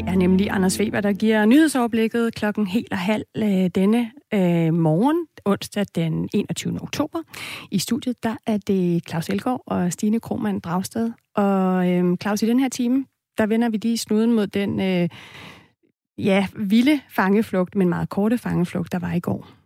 Det er nemlig Anders Weber, der giver nyhedsoverblikket klokken helt og halv øh, denne øh, morgen, onsdag den 21. oktober. I studiet der er det Claus Elgaard og Stine Krohmann Dragsted. Og øh, Claus, i den her time, der vender vi lige snuden mod den øh, ja, vilde fangeflugt, men meget korte fangeflugt, der var i går.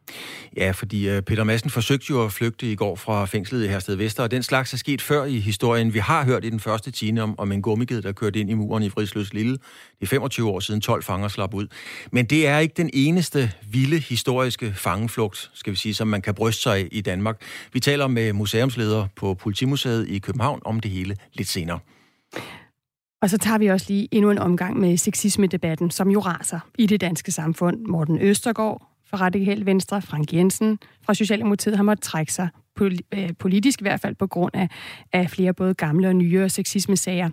Ja, fordi øh, Peter Madsen forsøgte jo at flygte i går fra fængslet i Hersted Vester, og den slags er sket før i historien. Vi har hørt i den første time om, om en gummiged, der kørte ind i muren i Frisløs Lille. Det er 25 år siden 12 fanger slap ud. Men det er ikke den eneste vilde historiske fangeflugt, skal vi sige, som man kan bryste sig i Danmark. Vi taler med museumsleder på Politimuseet i København om det hele lidt senere. Og så tager vi også lige endnu en omgang med sexisme-debatten, som jo raser i det danske samfund. Morten Østergaard, fra Radikal Venstre, Frank Jensen fra Socialdemokratiet, har måttet trække sig øh, politisk i hvert fald på grund af, af flere både gamle og nye sexisme-sager.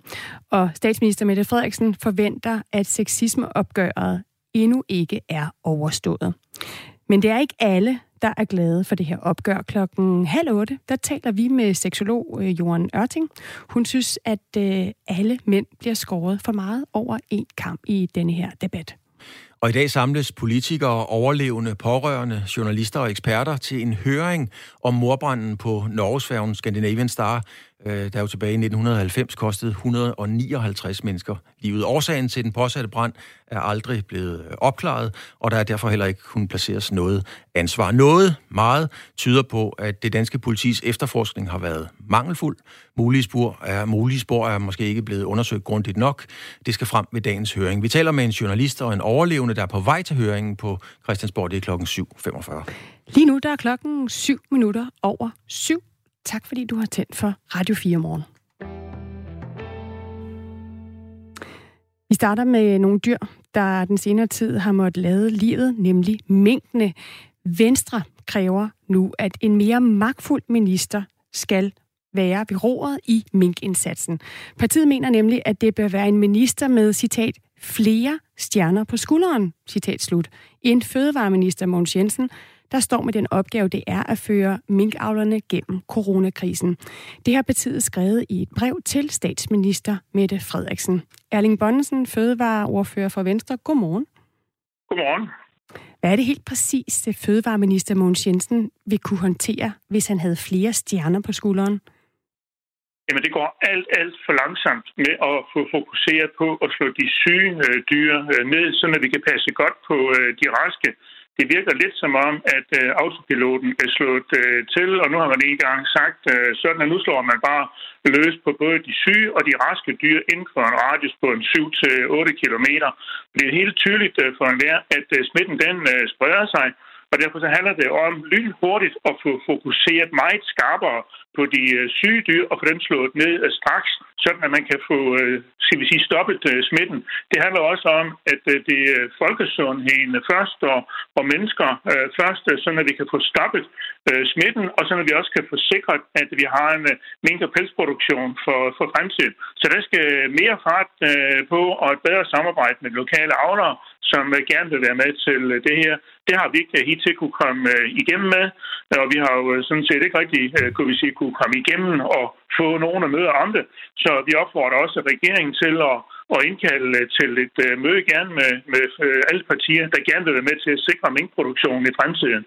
Og statsminister Mette Frederiksen forventer, at sexismeopgøret endnu ikke er overstået. Men det er ikke alle, der er glade for det her opgør. Klokken halv otte, der taler vi med seksolog øh, Johan Ørting. Hun synes, at øh, alle mænd bliver skåret for meget over en kamp i denne her debat. Og i dag samles politikere, overlevende, pårørende, journalister og eksperter til en høring om morbranden på Norgesfærgen Scandinavian Star, øh, der jo tilbage i 1990 kostede 159 mennesker livet. Årsagen til den påsatte brand er aldrig blevet øh, opklaret, og der er derfor heller ikke kunnet placeres noget ansvar. Noget meget tyder på, at det danske politis efterforskning har været mangelfuld. Mulige spor er, mulige spor er måske ikke blevet undersøgt grundigt nok. Det skal frem ved dagens høring. Vi taler med en journalist og en overlevende, der er på vej til høringen på Christiansborg. Det er klokken 7.45. Lige nu der er klokken 7 minutter over 7. Tak fordi du har tændt for Radio 4 morgen. Vi starter med nogle dyr, der den senere tid har måttet lade livet, nemlig minkene. Venstre kræver nu, at en mere magtfuld minister skal være ved roret i minkindsatsen. Partiet mener nemlig, at det bør være en minister med, citat, flere stjerner på skulderen, citat slut. En fødevareminister, Mogens Jensen, der står med den opgave, det er at føre minkavlerne gennem coronakrisen. Det har partiet skrevet i et brev til statsminister Mette Frederiksen. Erling Bonnesen, fødevareordfører for Venstre. Godmorgen. Godmorgen. Hvad er det helt præcis, fødevareminister Mogens Jensen vil kunne håndtere, hvis han havde flere stjerner på skulderen? Jamen, det går alt, alt for langsomt med at få fokuseret på at slå de syge øh, dyr øh, ned, så vi kan passe godt på øh, de raske. Det virker lidt som om, at øh, autopiloten er slået øh, til, og nu har man en gang sagt øh, sådan, at nu slår man bare løs på både de syge og de raske dyr inden for en radius på en 7-8 km. Det er helt tydeligt øh, for enhver, at øh, smitten den øh, spreder sig, og derfor så handler det om lynhurtigt at få fokuseret meget skarpere på de øh, syge dyr og få dem slået ned øh, straks, sådan at man kan få øh, skal vi sige, stoppet øh, smitten. Det handler også om, at øh, det er folkesundheden først og, og mennesker først, sådan at vi kan få stoppet smitten, og sådan at vi også kan få sikret, at vi har en mindre pelsproduktion for, for fremtiden. Så der skal mere fart på og et bedre samarbejde med lokale avlere, som gerne vil være med til det her. Det har vi ikke helt til kunne komme igennem med, og vi har jo sådan set ikke rigtig, kunne vi sige, kunne komme igennem og få nogen at møde om det. Så vi opfordrer også regeringen til at, at indkalde til et øh, møde gerne med, med øh, alle partier, der gerne vil være med til at sikre minkproduktionen i fremtiden.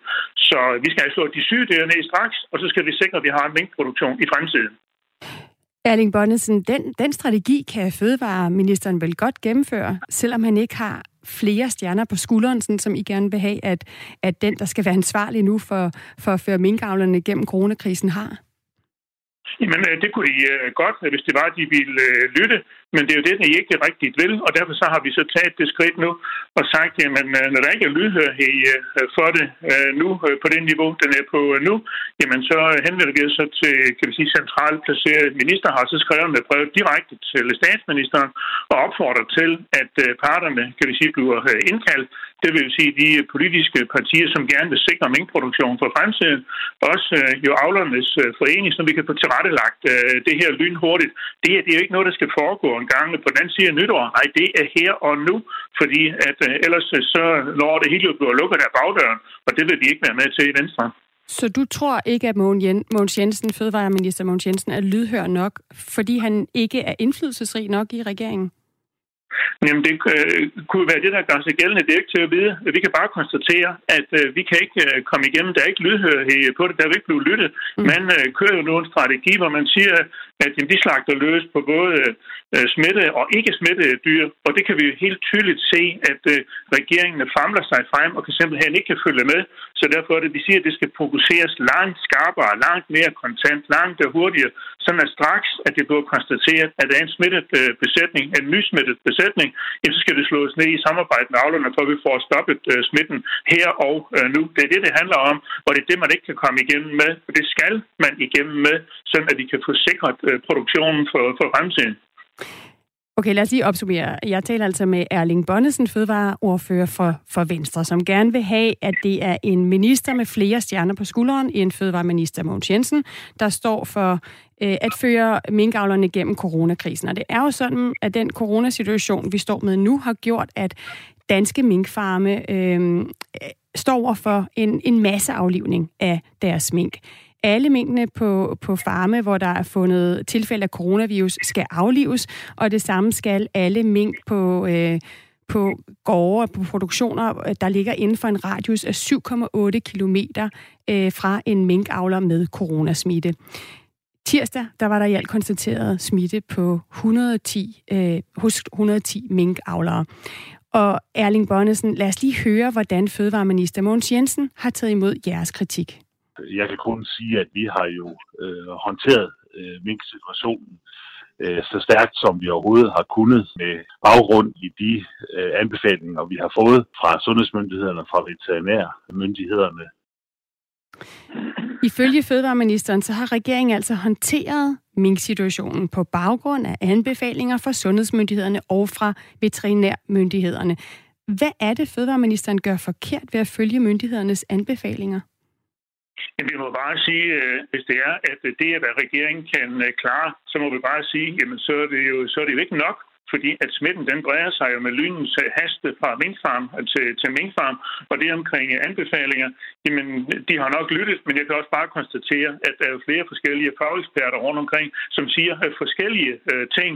Så vi skal have slået de syge der ned straks, og så skal vi sikre, at vi har en minkproduktion i fremtiden. Erling Bonnesen, den, den strategi kan fødevareministeren vel godt gennemføre, selvom han ikke har flere stjerner på skulderen, sådan som I gerne vil have, at, at den, der skal være ansvarlig nu for, for at føre minkavlerne gennem coronakrisen, har? Jamen, øh, det kunne de øh, godt, øh, hvis det var, at de ville lytte. Men det er jo det, de ikke rigtigt vil, og derfor så har vi så taget det skridt nu og sagt, jamen når der ikke er lydhørhed for det nu på det niveau, den er på nu, jamen så henvender vi så til, kan vi sige, centralt placeret minister har så skrevet med brev direkte til statsministeren og opfordrer til, at parterne, kan vi sige, bliver indkaldt det vil sige de politiske partier, som gerne vil sikre minkproduktion for fremtiden. Også øh, jo avlernes øh, forening, så vi kan få tilrettelagt øh, det her lynhurtigt. Det, her, det er jo ikke noget, der skal foregå en gang på den side af nytår. Nej, det er her og nu, fordi at øh, ellers øh, så når det hele bliver lukket af bagdøren, og det vil vi ikke være med til i Venstre. Så du tror ikke, at Mogens Jensen, fødevareminister Mogens Jensen, er lydhør nok, fordi han ikke er indflydelsesrig nok i regeringen? Jamen, det øh, kunne være det, der gør sig gældende. Det er ikke til at vide. Vi kan bare konstatere, at øh, vi kan ikke øh, komme igennem. Der er ikke lydhørighed på det. Der vil ikke blive lyttet. Mm. Man øh, kører jo nu en strategi, hvor man siger, at jamen, de slagter løs på både øh, smitte og ikke smittede dyr. Og det kan vi jo helt tydeligt se, at øh, regeringen famler sig frem og kan simpelthen ikke kan følge med. Så derfor er det, vi siger, at det skal fokuseres langt skarpere, langt mere kontant, langt hurtigere, sådan at straks, at det bliver konstateret, at der er en smittet øh, besætning, en nysmittet besætning, jamen, så skal det slås ned i samarbejde med avlerne, for at vi får stoppet øh, smitten her og øh, nu. Det er det, det handler om, og det er det, man ikke kan komme igennem med, og det skal man igennem med, sådan at vi kan få sikret Øh, produktionen for, for fremtiden. Okay, lad os lige opsummere. Jeg taler altså med Erling Bonnesen, fødevareordfører for, for Venstre, som gerne vil have, at det er en minister med flere stjerner på skulderen end fødevareminister Mogens Jensen, der står for øh, at føre minkavlerne gennem coronakrisen. Og det er jo sådan, at den coronasituation, vi står med nu, har gjort, at danske minkfarme øh, står over for en, en masse aflivning af deres mink alle minkene på, på farme, hvor der er fundet tilfælde af coronavirus, skal aflives, og det samme skal alle mink på, øh, på gårde og på produktioner, der ligger inden for en radius af 7,8 km øh, fra en minkavler med coronasmitte. Tirsdag, der var der i alt konstateret smitte på 110, øh, hos 110 minkavlere. Og Erling Bonnesen, lad os lige høre, hvordan Fødevareminister Mogens Jensen har taget imod jeres kritik. Jeg kan kun sige, at vi har jo øh, håndteret øh, mink-situationen øh, så stærkt, som vi overhovedet har kunnet med baggrund i de øh, anbefalinger, vi har fået fra sundhedsmyndighederne og fra veterinærmyndighederne. Ifølge Fødevareministeren, så har regeringen altså håndteret mink-situationen på baggrund af anbefalinger fra sundhedsmyndighederne og fra veterinærmyndighederne. Hvad er det, Fødevareministeren gør forkert ved at følge myndighedernes anbefalinger? Men vi må bare sige, øh, hvis det er, at det er, hvad regeringen kan øh, klare, så må vi bare sige, jamen så er det jo, så er det jo ikke nok fordi at smitten den breder sig jo med lynens øh, haste fra minkfarm til, til minkfarm, og det omkring anbefalinger, jamen de har nok lyttet, men jeg kan også bare konstatere, at der er flere forskellige fageksperter rundt omkring, som siger forskellige øh, ting,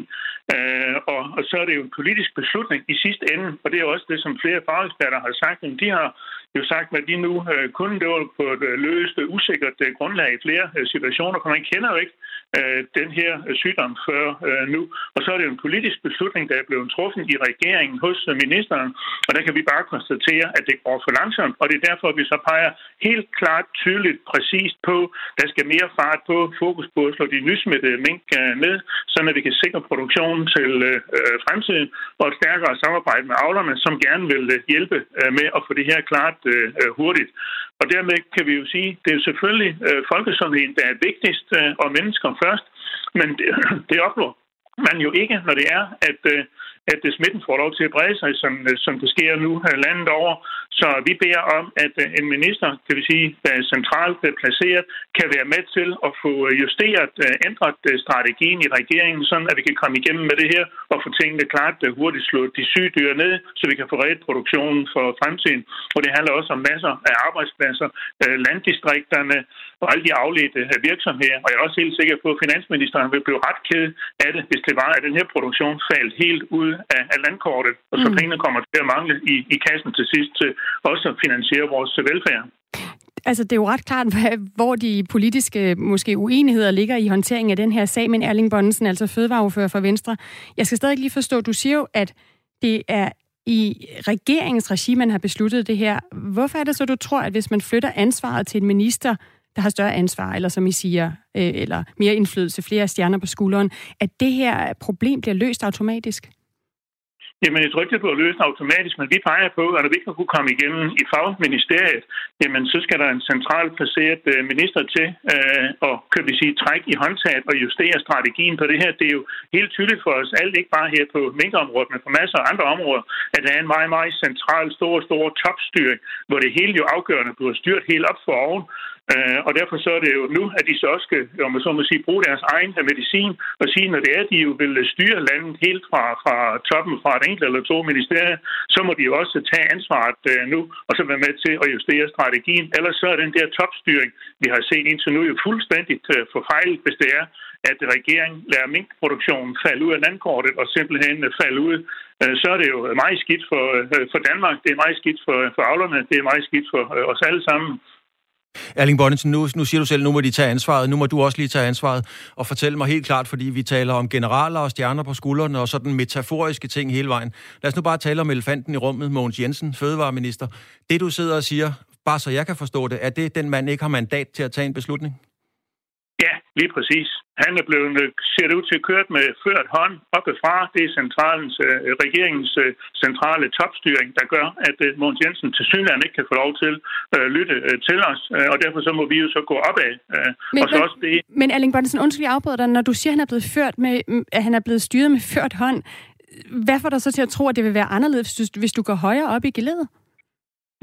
øh, og, og så er det jo en politisk beslutning i sidste ende, og det er også det, som flere fageksperter har sagt, men de har jo sagt, hvad de nu øh, det var på et løst, usikkert øh, grundlag i flere øh, situationer, for man kender jo ikke øh, den her sygdom før øh, nu. Og så er det jo en politisk beslutning, der er blevet truffet i regeringen hos øh, ministeren, og der kan vi bare konstatere, at det går for langsomt, og det er derfor, at vi så peger helt klart, tydeligt, præcist på, der skal mere fart på, fokus på at slå de nysmittede mink øh, ned, så at vi kan sikre produktionen til øh, øh, fremtiden, og et stærkere samarbejde med avlerne, som gerne vil hjælpe øh, med at få det her klart øh hurtigt. Og dermed kan vi jo sige, det er selvfølgelig øh, folkesundheden, der er vigtigst, øh, og mennesker først, men det, det opnår man jo ikke, når det er, at, øh, at øh, smitten får lov til at brede sig, som, øh, som det sker nu øh, landet over. Så vi beder om, at en minister, det vil sige, der er centralt placeret, kan være med til at få justeret, ændret strategien i regeringen, sådan at vi kan komme igennem med det her og få tingene klart hurtigt slået de syge dyr ned, så vi kan få reddet produktionen for fremtiden. Og det handler også om masser af arbejdspladser, landdistrikterne og alle de afledte virksomheder. Og jeg er også helt sikker på, at finansministeren vil blive ret ked af det, hvis det var, at den her produktion faldt helt ud af, af landkortet, og så mm. pengene kommer til at mangle i, i kassen til sidst til også at finansiere vores velfærd. Altså, det er jo ret klart, hvor de politiske måske uenigheder ligger i håndteringen af den her sag, men Erling Bonnesen, altså fødevareordfører for Venstre. Jeg skal stadig lige forstå, du siger jo, at det er i regeringens regi, man har besluttet det her. Hvorfor er det så, du tror, at hvis man flytter ansvaret til en minister, der har større ansvar, eller som I siger, øh, eller mere indflydelse, flere stjerner på skulderen, at det her problem bliver løst automatisk? Jamen, jeg tror ikke, det bliver løst automatisk, men vi peger på, at når vi ikke kunne komme igennem i fagministeriet, jamen, så skal der en centralt placeret øh, minister til øh, at, kan vi sige, trække i håndtaget og justere strategien på det her. Det er jo helt tydeligt for os alt, ikke bare her på minkområdet, men på masser af andre områder, at der er en meget, meget central, stor, stor topstyring, hvor det hele jo afgørende bliver styrt helt op for oven. Øh, og derfor så er det jo nu, at de så også skal, om man så må sige, bruge deres egen medicin og sige, når det er, at de jo vil styre landet helt fra, fra toppen, fra et enkelt eller to ministerier, så må de jo også tage ansvaret øh, nu, og så være med til at justere strategien. Ellers så er den der topstyring, vi har set indtil nu, jo fuldstændigt øh, forfejlet, hvis det er, at regeringen lader minkproduktionen falde ud af landkortet og simpelthen øh, falde ud øh, så er det jo meget skidt for, øh, for Danmark, det er meget skidt for, for avlerne, det er meget skidt for os alle sammen. Erling Bonnesen, nu, nu siger du selv, nu må de tage ansvaret. Nu må du også lige tage ansvaret og fortælle mig helt klart, fordi vi taler om generaler og stjerner på skuldrene og sådan metaforiske ting hele vejen. Lad os nu bare tale om elefanten i rummet, Mogens Jensen, fødevareminister. Det du sidder og siger, bare så jeg kan forstå det, er det den mand ikke har mandat til at tage en beslutning? Ja, lige præcis. Han er blevet, øh, ser det ud til, kørt med ført hånd oppefra. Det er centralens, øh, regeringens øh, centrale topstyring, der gør, at Mogens Jensen til synligheden ikke kan få lov til at lytte til os. Og derfor så må vi jo så gå opad. Men, og så også det... men Erling Bonnesen, undskyld, jeg afbryder dig. Når du siger, at han er blevet, ført med, at han er blevet styret med ført hånd, hvad får dig så til at tro, at det vil være anderledes, hvis du, går højere op i geledet?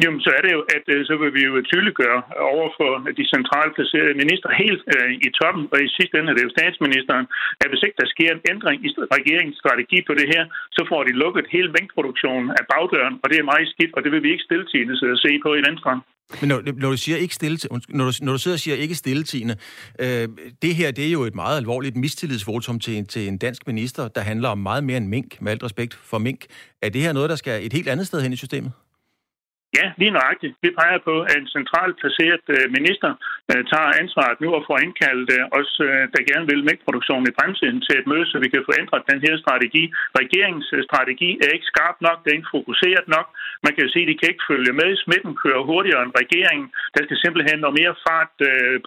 Jamen, så er det jo, at øh, så vil vi jo tydeliggøre over for de centralt placerede minister helt øh, i toppen, og i sidste ende er det jo statsministeren, at hvis ikke der sker en ændring i regeringens strategi på det her, så får de lukket hele mængdproduktionen af bagdøren, og det er meget skidt, og det vil vi ikke stilletidende se på i Venstre. Men når, når du siger ikke stille, når du, når du sidder og siger ikke stilletigende, øh, det her det er jo et meget alvorligt mistillidsvotum til, til en dansk minister, der handler om meget mere end mink, med alt respekt for mink. Er det her noget, der skal et helt andet sted hen i systemet? Ja, lige nøjagtigt. Vi peger på, at en centralt placeret øh, minister øh, tager ansvaret nu og får indkaldt øh, os, der gerne vil mælkeproduktionen i fremtiden, til et møde, så vi kan få ændret den her strategi. Regeringens strategi er ikke skarp nok, det er ikke fokuseret nok. Man kan jo se, at de kan ikke følge med. Smitten kører hurtigere end regeringen. Der skal simpelthen noget mere fart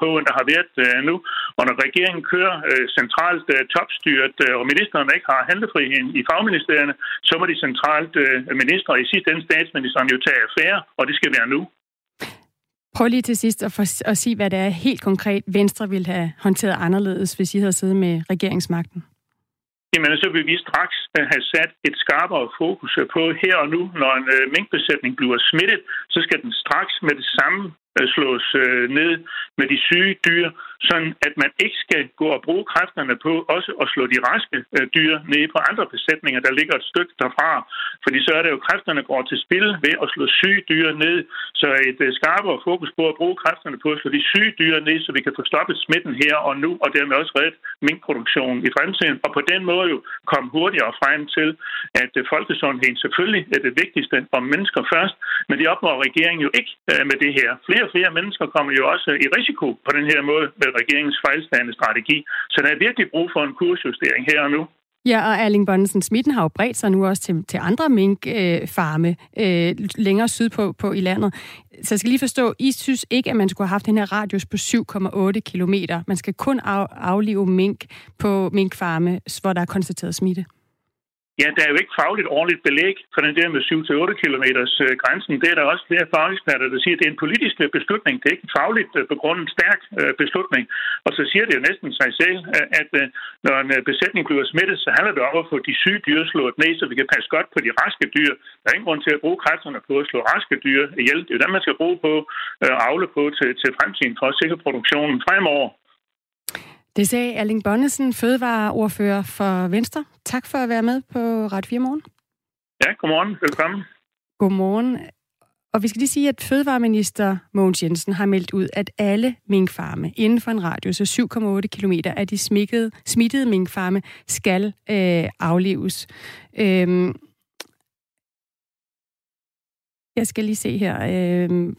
på, end der har været nu. Og når regeringen kører centralt topstyret, og ministeren ikke har handlefrihed i fagministerierne, så må de centralt øh, minister, i sidste ende statsministeren, jo tage affære og det skal være nu. Prøv lige til sidst at, for, at sige, hvad det er helt konkret, Venstre ville have håndteret anderledes, hvis I havde siddet med regeringsmagten. Jamen, så vil vi straks øh, have sat et skarpere fokus på her og nu, når en øh, minkbesætning bliver smittet, så skal den straks med det samme Øh, slås øh, ned med de syge dyr, sådan at man ikke skal gå og bruge kræfterne på også at slå de raske øh, dyr ned på andre besætninger, der ligger et stykke derfra. Fordi så er det jo, kræfterne går til spil ved at slå syge dyr ned. Så et skarpere fokus på at bruge kræfterne på at slå de syge dyr ned, så vi kan få stoppet smitten her og nu, og dermed også redde minkproduktionen i fremtiden. Og på den måde jo komme hurtigere frem til, at folkesundheden selvfølgelig er det vigtigste om mennesker først, men det opnår regeringen jo ikke med det her. Flere og flere mennesker kommer jo også i risiko på den her måde med regeringens fejlstande strategi. Så der er virkelig brug for en kursjustering her og nu. Ja, og Erling Bonnesen, smitten har jo bredt sig nu også til, til andre minkfarme øh, længere sydpå på i landet. Så jeg skal lige forstå, I synes ikke, at man skulle have haft den her radius på 7,8 kilometer. Man skal kun af, aflive mink på minkfarme, hvor der er konstateret smitte. Ja, der er jo ikke fagligt ordentligt belæg for den der med 7-8 km øh, grænsen. Det er der også flere fageksperter, der siger, at det er en politisk øh, beslutning. Det er ikke en fagligt øh, begrundet stærk beslutning. Og så siger det jo næsten sig selv, at når en besætning bliver smittet, så handler det om at få de syge dyr slået ned, så vi kan passe godt på de raske dyr. Der er ingen grund til at bruge kræfterne på at slå raske dyr ihjel. Det er jo dem, man skal bruge på at avle på til, til fremtiden for at sikre produktionen fremover. Det sagde Erling Bonnesen, fødevareordfører for Venstre. Tak for at være med på Ret 4 Morgen. Ja, godmorgen. Velkommen. Godmorgen. Og vi skal lige sige, at Fødevareminister Mogens Jensen har meldt ud, at alle minkfarme inden for en radius af 7,8 km af de smittede, smittede minkfarme skal øh, afleves. Øhm, jeg skal lige se her. Øh,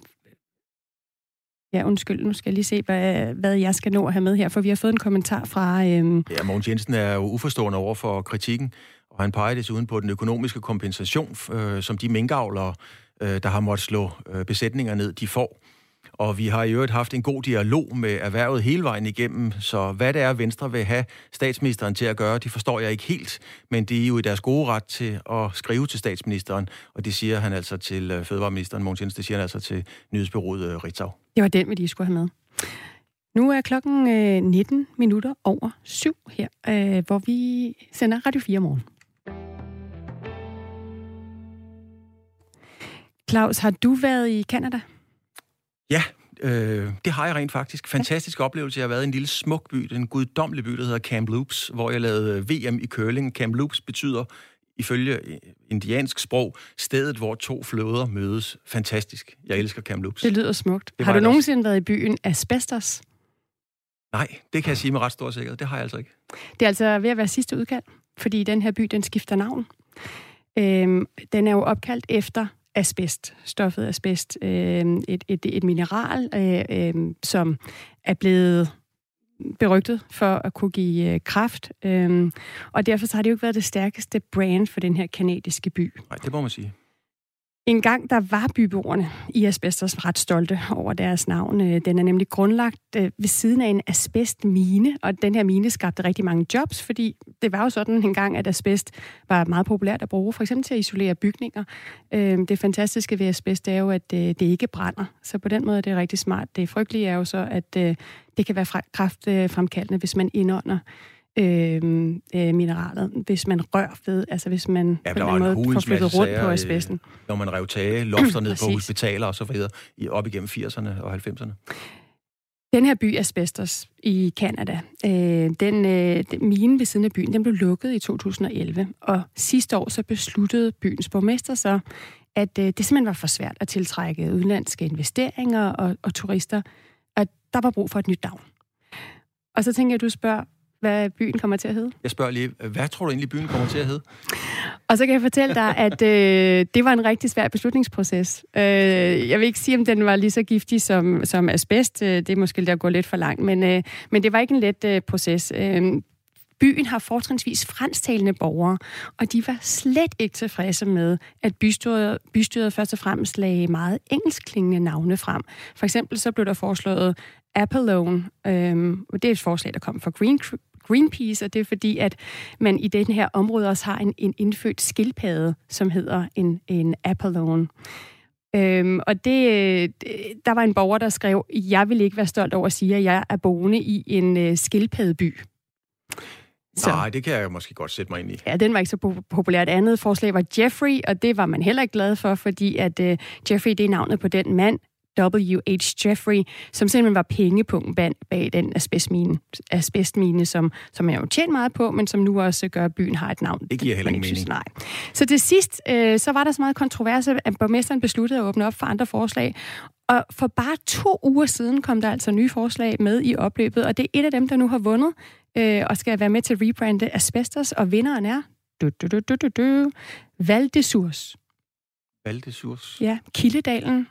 Ja, undskyld, nu skal jeg lige se, hvad, hvad jeg skal nå at have med her, for vi har fået en kommentar fra... Øhm... Ja, Mogens Jensen er jo uforstående over for kritikken, og han peger desuden på den økonomiske kompensation, øh, som de minkavlere, øh, der har måttet slå øh, besætninger ned, de får. Og vi har i øvrigt haft en god dialog med erhvervet hele vejen igennem, så hvad det er, Venstre vil have statsministeren til at gøre, det forstår jeg ikke helt, men det er jo i deres gode ret til at skrive til statsministeren, og det siger han altså til øh, fødevareministeren Mogens Jensen, det siger han altså til nyhedsbyrået øh, Ritzau. Det var den, vi lige skulle have med. Nu er klokken øh, 19 minutter over syv her, hvor vi sender Radio 4 morgen. Claus, har du været i Kanada? Ja, øh, det har jeg rent faktisk. Fantastisk oplevelse. Jeg har været i en lille smuk by, en guddommelig by, der hedder Camp Loops, hvor jeg lavede øh, VM i curling. Camp Loops betyder ifølge øh, indiansk sprog, stedet, hvor to flåder mødes. Fantastisk. Jeg elsker Camp Loops. Det lyder smukt. Det har du nogensinde også. været i byen Asbestos? Nej, det kan jeg sige med ret stor sikkerhed. Det har jeg altså ikke. Det er altså ved at være sidste udkald, fordi den her by, den skifter navn. Øhm, den er jo opkaldt efter asbest, stoffet asbest, øh, et, et, et mineral, øh, øh, som er blevet berygtet for at kunne give øh, kraft. Øh, og derfor så har det jo ikke været det stærkeste brand for den her kanadiske by. Nej, det må man sige. En gang der var byboerne i Asbestos ret stolte over deres navn. Øh, den er nemlig grundlagt øh, ved siden af en asbestmine, og den her mine skabte rigtig mange jobs, fordi det var jo sådan en gang, at asbest var meget populært at bruge, for eksempel til at isolere bygninger. Øh, det fantastiske ved asbest er jo, at det ikke brænder, så på den måde er det rigtig smart. Det frygtelige er jo så, at det kan være kraftfremkaldende, hvis man indånder øh, øh, mineralet, hvis man rører ved, altså hvis man ja, på en måde får flyttet rundt på asbesten. Øh, når man rev tage, lofter ned på hospitaler og så videre, op igennem 80'erne og 90'erne. Den her by, Asbestos i Kanada, øh, den, øh, mine ved siden af byen, den blev lukket i 2011, og sidste år så besluttede byens borgmester så, at øh, det simpelthen var for svært at tiltrække udenlandske investeringer og, og turister, at der var brug for et nyt navn. Og så tænker jeg, at du spørger, hvad byen kommer til at hedde. Jeg spørger lige, hvad tror du egentlig, byen kommer til at hedde? Og så kan jeg fortælle dig, at øh, det var en rigtig svær beslutningsproces. Øh, jeg vil ikke sige, om den var lige så giftig som, som asbest. Øh, det er måske der går lidt for langt, men, øh, men det var ikke en let øh, proces. Øh, byen har fortrinsvis fransktalende borgere, og de var slet ikke tilfredse med, at bystyret, bystyret først og fremmest lagde meget engelskklingende navne frem. For eksempel så blev der foreslået Apollone, øhm, og det er et forslag, der kom fra Green, Greenpeace, og det er fordi, at man i den her område også har en, en indfødt skildpadde, som hedder en, en Apollon. Øhm, og det, der var en borger, der skrev, jeg vil ikke være stolt over at sige, at jeg er boende i en uh, skildpaddeby. Så. Nej, det kan jeg måske godt sætte mig ind i. Ja, den var ikke så populær. Et andet forslag var Jeffrey, og det var man heller ikke glad for, fordi at uh, Jeffrey, det er navnet på den mand, W.H. Jeffrey, som simpelthen var pengepunkten bag, bag den asbestmine, asbestmine som, som jeg jo tjent meget på, men som nu også gør, at byen har et navn. Det giver heller ikke mening. nej. Så til sidst, øh, så var der så meget kontroverse, at borgmesteren besluttede at åbne op for andre forslag, og for bare to uger siden kom der altså nye forslag med i opløbet, og det er et af dem, der nu har vundet øh, og skal være med til at rebrande asbestos, og vinderen er du, du, du, du, du, du, Val de Surs. Val de Surs? Ja, Kildedalen.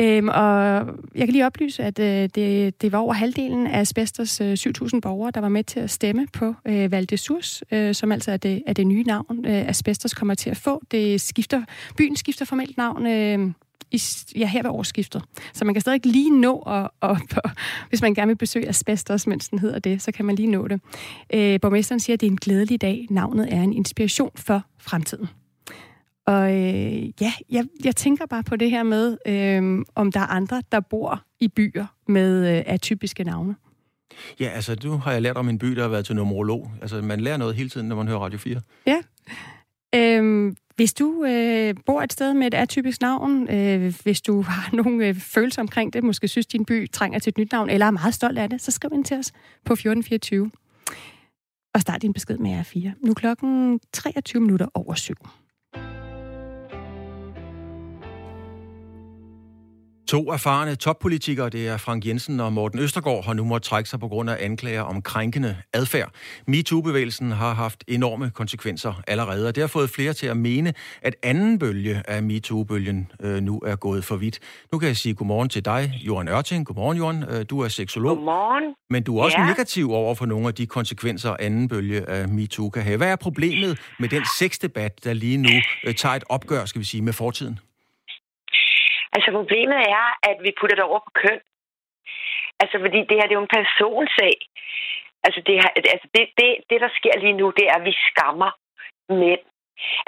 Øhm, og jeg kan lige oplyse, at øh, det, det var over halvdelen af Asbestos øh, 7.000 borgere, der var med til at stemme på øh, Val de Surs, øh, som altså er det, er det nye navn, øh, Asbestos kommer til at få. Det skifter, byen skifter formelt navn øh, i, ja, her ved årsskiftet. Så man kan stadig lige nå, at, at, at, hvis man gerne vil besøge Asbestos, mens den hedder det, så kan man lige nå det. Øh, borgmesteren siger, at det er en glædelig dag. Navnet er en inspiration for fremtiden. Og øh, ja, jeg, jeg tænker bare på det her med, øh, om der er andre, der bor i byer med øh, atypiske navne. Ja, altså nu har jeg lært om en by, der har været til numerolog. Altså man lærer noget hele tiden, når man hører Radio 4. Ja. Øh, hvis du øh, bor et sted med et atypisk navn, øh, hvis du har nogle øh, følelser omkring det, måske synes, din by trænger til et nyt navn, eller er meget stolt af det, så skriv ind til os på 1424. Og start din besked med R4. Nu er klokken 23 minutter over syv. To erfarne toppolitikere, det er Frank Jensen og Morten Østergaard, har nu måttet trække sig på grund af anklager om krænkende adfærd. MeToo-bevægelsen har haft enorme konsekvenser allerede, og det har fået flere til at mene, at anden bølge af MeToo-bølgen øh, nu er gået for vidt. Nu kan jeg sige godmorgen til dig, Johan Ørting. Godmorgen, Johan. Øh, du er seksolog. Godmorgen. Men du er også ja. negativ over for nogle af de konsekvenser, anden bølge af MeToo kan have. Hvad er problemet med den sexdebat, der lige nu øh, tager et opgør, skal vi sige, med fortiden? Altså problemet er, at vi putter det over på køn. Altså fordi det her det er jo en personsag. Altså det, her, altså det, det, det, der sker lige nu, det er, at vi skammer mænd.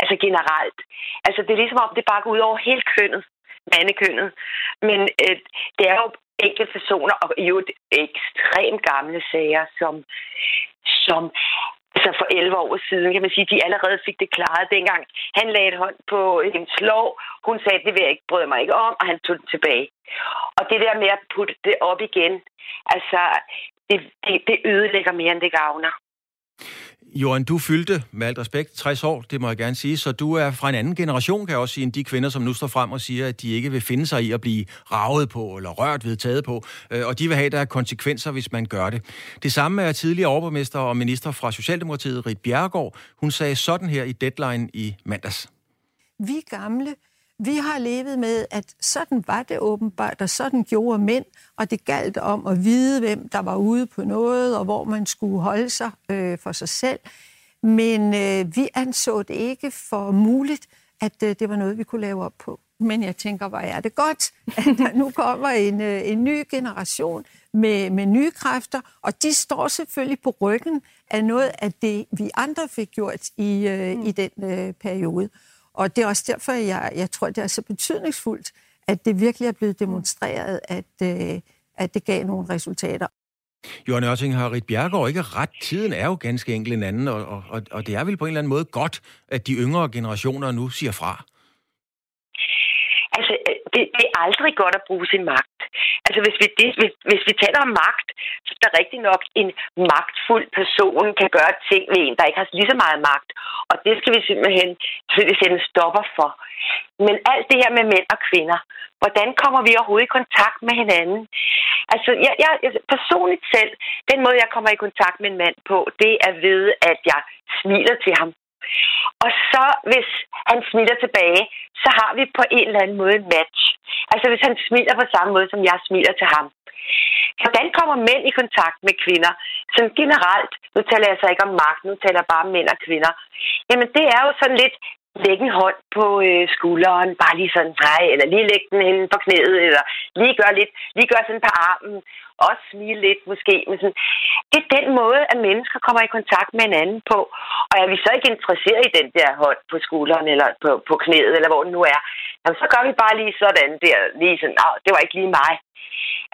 Altså generelt. Altså det er ligesom om, det bare går ud over hele kønnet. Mandekønnet. Men øh, det er jo enkelte personer, og jo ekstremt gamle sager, som, som altså for 11 år siden, kan man sige, de allerede fik det klaret dengang. Han lagde et hånd på hendes lov, hun sagde, det vil jeg ikke, bryde mig ikke om, og han tog det tilbage. Og det der med at putte det op igen, altså, det, det, det ødelægger mere, end det gavner. Johan, du fyldte med alt respekt 60 år, det må jeg gerne sige, så du er fra en anden generation, kan jeg også sige, end de kvinder, som nu står frem og siger, at de ikke vil finde sig i at blive ravet på eller rørt ved taget på, øh, og de vil have, der er konsekvenser, hvis man gør det. Det samme er tidligere overborgmester og minister fra Socialdemokratiet, Rit Bjergård. Hun sagde sådan her i Deadline i mandags. Vi gamle vi har levet med, at sådan var det åbenbart, og sådan gjorde mænd, og det galt om at vide, hvem der var ude på noget, og hvor man skulle holde sig øh, for sig selv. Men øh, vi anså det ikke for muligt, at øh, det var noget, vi kunne lave op på. Men jeg tænker, hvor er det godt, at der nu kommer en, øh, en ny generation med, med nye kræfter, og de står selvfølgelig på ryggen af noget af det, vi andre fik gjort i, øh, i den øh, periode. Og det er også derfor, jeg, jeg tror, det er så betydningsfuldt, at det virkelig er blevet demonstreret, at, øh, at det gav nogle resultater. Johan Ørting har Rit Bjergård ikke ret. Tiden er jo ganske enkelt en anden, og, og, og det er vel på en eller anden måde godt, at de yngre generationer nu siger fra. Det, det er aldrig godt at bruge sin magt. Altså, hvis vi, det, hvis, hvis vi taler om magt, så er der rigtig nok en magtfuld person kan gøre ting ved en, der ikke har lige så meget magt. Og det skal vi simpelthen selvfølgelig sætte en stopper for. Men alt det her med mænd og kvinder, hvordan kommer vi overhovedet i kontakt med hinanden? Altså, jeg, jeg, personligt selv, den måde, jeg kommer i kontakt med en mand på, det er ved, at jeg smiler til ham. Og så, hvis han smiler tilbage, så har vi på en eller anden måde en match. Altså, hvis han smiler på samme måde, som jeg smiler til ham. Hvordan kommer mænd i kontakt med kvinder? Sådan generelt, nu taler jeg så ikke om magt, nu taler jeg bare om mænd og kvinder. Jamen, det er jo sådan lidt, lægge en hånd på øh, skulderen, bare lige sådan, nej, eller lige lægge den hen på knæet, eller lige gøre lidt, lige gøre sådan på armen, også smile lidt måske. Men sådan, det er den måde, at mennesker kommer i kontakt med hinanden på. Og er vi så ikke interesseret i den der hånd på skulderen, eller på, på knæet, eller hvor den nu er, jamen, så gør vi bare lige sådan der, lige sådan, det var ikke lige mig.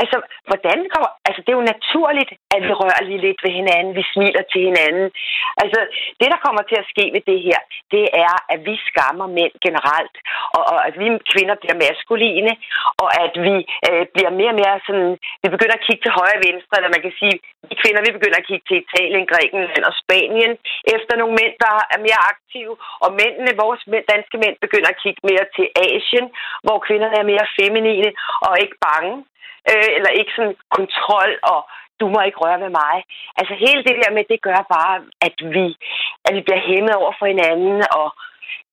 Altså, hvordan kommer... Altså, det er jo naturligt, at vi rører lige lidt ved hinanden, vi smiler til hinanden. Altså, det, der kommer til at ske ved det her, det er, at vi skammer mænd generelt, og, og at vi kvinder bliver maskuline, og at vi øh, bliver mere og mere sådan... Vi begynder at kigge til højre og venstre, eller man kan sige, vi kvinder, vi begynder at kigge til Italien, Grækenland og Spanien, efter nogle mænd, der er mere aktive, og mændene, vores mænd, danske mænd, begynder at kigge mere til Asien, hvor kvinderne er mere feminine og ikke bange øh, eller ikke sådan kontrol og du må ikke røre ved mig. Altså hele det der med, det gør bare, at vi, at vi bliver hæmmet over for hinanden, og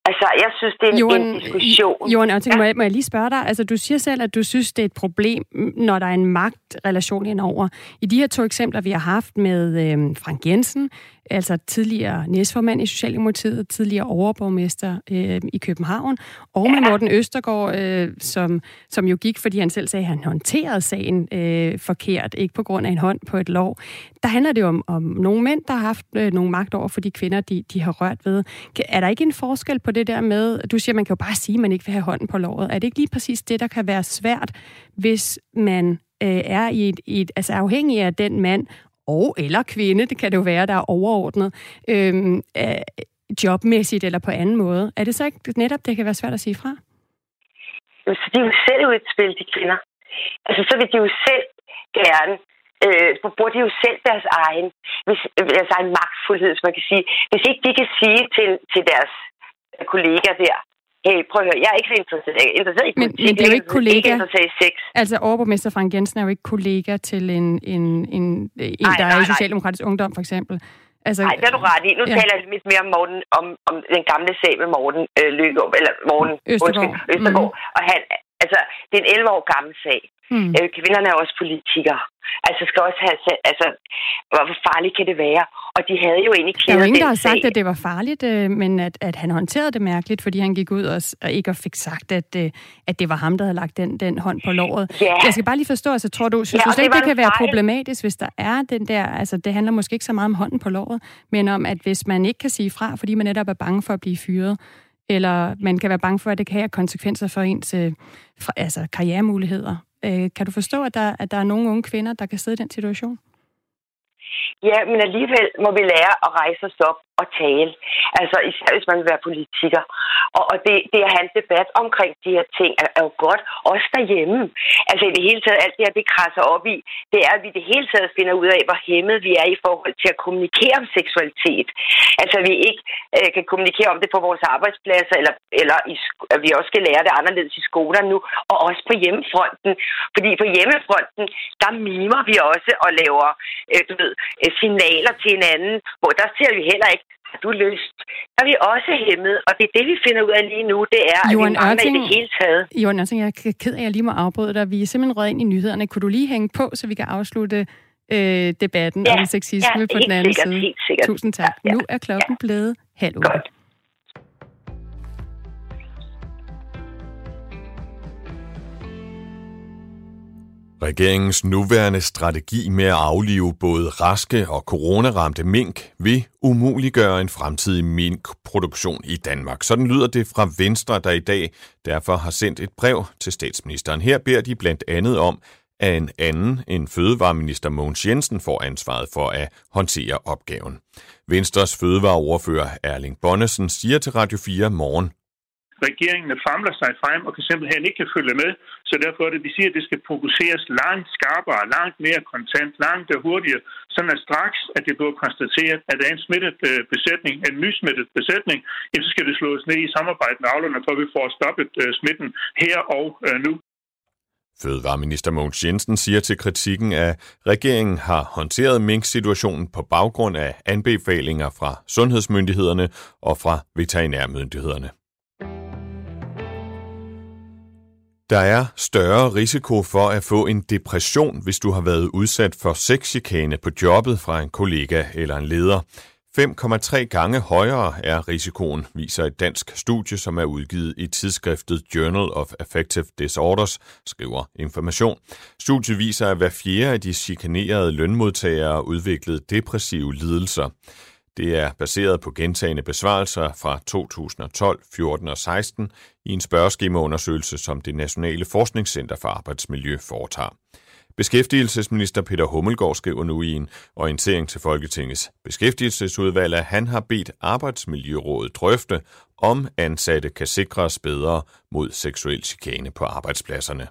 Altså, jeg synes, det er en, Johan, en diskussion. Johan, jeg tænker, ja. må, jeg, må jeg lige spørge dig? Altså, du siger selv, at du synes, det er et problem, når der er en magtrelation indover. I de her to eksempler, vi har haft med øh, Frank Jensen, altså tidligere næstformand i Socialdemokratiet, tidligere overborgmester øh, i København, og med Morten Østergaard, øh, som, som jo gik, fordi han selv sagde, at han håndterede sagen øh, forkert, ikke på grund af en hånd på et lov. Der handler det om, om nogle mænd, der har haft øh, nogle magt over for de kvinder, de, de har rørt ved. Er der ikke en forskel på det der med, du siger, man kan jo bare sige, at man ikke vil have hånden på lovet. Er det ikke lige præcis det, der kan være svært, hvis man øh, er i et, i et, altså afhængig af den mand og eller kvinde, det kan det jo være, der er overordnet, øhm, øh, jobmæssigt eller på anden måde. Er det så ikke netop, det kan være svært at sige fra? Så de er jo selv ud et spil, de kvinder. Altså, så vil de jo selv gerne øh, bruger de jo selv deres egen, hvis, altså, deres egen magtfuldhed, som man kan sige. Hvis ikke de kan sige til, til deres kollegaer der, hey, prøv at høre, jeg er ikke så interesseret, jeg er interesseret i politik, men, men det er jo ikke kollega. ikke interesseret i sex. Altså, overborgmester Frank Jensen er jo ikke kollega til en, en, en, en ej, der nej, er i Socialdemokratisk Ungdom, for eksempel. Altså, Nej, det er du ret i. Nu ja. taler jeg lidt mere om, Morten, om, om den gamle sag med Morten øh, Løgaard, eller Morten Østergaard. Undskyld, Østergaard. Mm. Og han, altså, det er en 11 år gammel sag. Mm. Øh, kvinderne er også politikere. Altså, skal også have... Altså, hvor farligt kan det være? Og de havde jo egentlig kædet Der er jo ingen, der har sagt, at det var farligt, øh, men at, at han håndterede det mærkeligt, fordi han gik ud og, og ikke fik sagt, at, øh, at det var ham, der havde lagt den, den hånd på låret. Ja. Jeg skal bare lige forstå, altså tror du, synes ja, du slet ikke, det, det kan være fejl. problematisk, hvis der er den der... Altså, det handler måske ikke så meget om hånden på låret, men om, at hvis man ikke kan sige fra, fordi man netop er bange for at blive fyret, eller man kan være bange for, at det kan have konsekvenser for ens øh, altså, karrieremuligheder. Øh, kan du forstå, at der, at der er nogle unge kvinder, der kan sidde i den situation? Ja, men alligevel må vi lære at rejse os op at tale. Altså især hvis man vil være politiker. Og, og det, det at have en debat omkring de her ting er, er jo godt, også derhjemme. Altså i det hele taget, alt det her, det krasser op i, det er, at vi i det hele taget finder ud af, hvor hæmmet vi er i forhold til at kommunikere om seksualitet. Altså vi ikke øh, kan kommunikere om det på vores arbejdspladser, eller, eller i, at vi også skal lære det anderledes i skoler nu, og også på hjemmefronten. Fordi på hjemmefronten, der mimer vi også og laver øh, du ved, øh, signaler til hinanden, hvor der ser vi heller ikke, har du lyst? Der er vi også hæmmet, og det er det, vi finder ud af lige nu, det er, at Johan vi mangler Ørting, i det hele taget. Johan Ørting, jeg er ked af, at jeg lige må afbryde dig. Vi er simpelthen røget ind i nyhederne. Kunne du lige hænge på, så vi kan afslutte øh, debatten Ja, om sexisme ja, på den anden sikkert, side? helt sikkert. Tusind tak. Ja, ja, nu er klokken blevet halv. Godt. Regeringens nuværende strategi med at aflive både raske og coronaramte mink vil umuliggøre en fremtidig minkproduktion i Danmark. Sådan lyder det fra Venstre, der i dag derfor har sendt et brev til statsministeren. Her beder de blandt andet om, at en anden end fødevareminister Mogens Jensen får ansvaret for at håndtere opgaven. Venstres fødevareordfører Erling Bonnesen siger til Radio 4 morgen, regeringen famler sig frem og kan simpelthen ikke kan følge med. Så derfor er det, vi siger, at det skal fokuseres langt skarpere, langt mere kontant, langt hurtigere, sådan at straks, at det bliver konstateret, at der er en smittet øh, besætning, en nysmittet besætning, jamen, så skal det slås ned i samarbejde med avlerne, for at vi får stoppet øh, smitten her og øh, nu. Fødevareminister Mogens Jensen siger til kritikken, at regeringen har håndteret mink-situationen på baggrund af anbefalinger fra sundhedsmyndighederne og fra veterinærmyndighederne. Der er større risiko for at få en depression, hvis du har været udsat for sexchikane på jobbet fra en kollega eller en leder. 5,3 gange højere er risikoen, viser et dansk studie, som er udgivet i tidsskriftet Journal of Affective Disorders, skriver Information. Studiet viser, at hver fjerde af de chikanerede lønmodtagere udviklede depressive lidelser. Det er baseret på gentagende besvarelser fra 2012, 14 og 16 i en spørgeskemaundersøgelse, som det Nationale Forskningscenter for Arbejdsmiljø foretager. Beskæftigelsesminister Peter Hummelgaard skriver nu i en orientering til Folketingets beskæftigelsesudvalg, at han har bedt Arbejdsmiljørådet drøfte, om ansatte kan sikres bedre mod seksuel chikane på arbejdspladserne.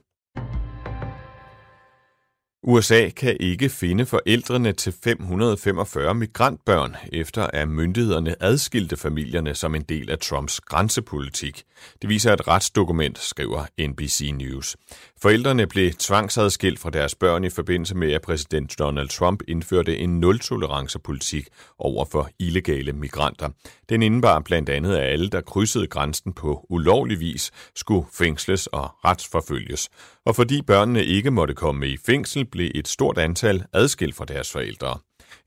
USA kan ikke finde forældrene til 545 migrantbørn, efter at myndighederne adskilte familierne som en del af Trumps grænsepolitik. Det viser et retsdokument, skriver NBC News. Forældrene blev tvangsadskilt fra deres børn i forbindelse med, at præsident Donald Trump indførte en nul-tolerance-politik over for illegale migranter. Den indebar blandt andet, at alle, der krydsede grænsen på ulovlig vis, skulle fængsles og retsforfølges. Og fordi børnene ikke måtte komme i fængsel, blev et stort antal adskilt fra deres forældre.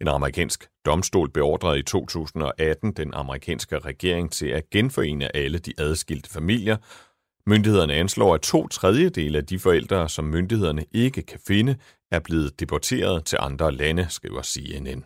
En amerikansk domstol beordrede i 2018 den amerikanske regering til at genforene alle de adskilte familier. Myndighederne anslår, at to tredjedele af de forældre, som myndighederne ikke kan finde, er blevet deporteret til andre lande, skriver CNN.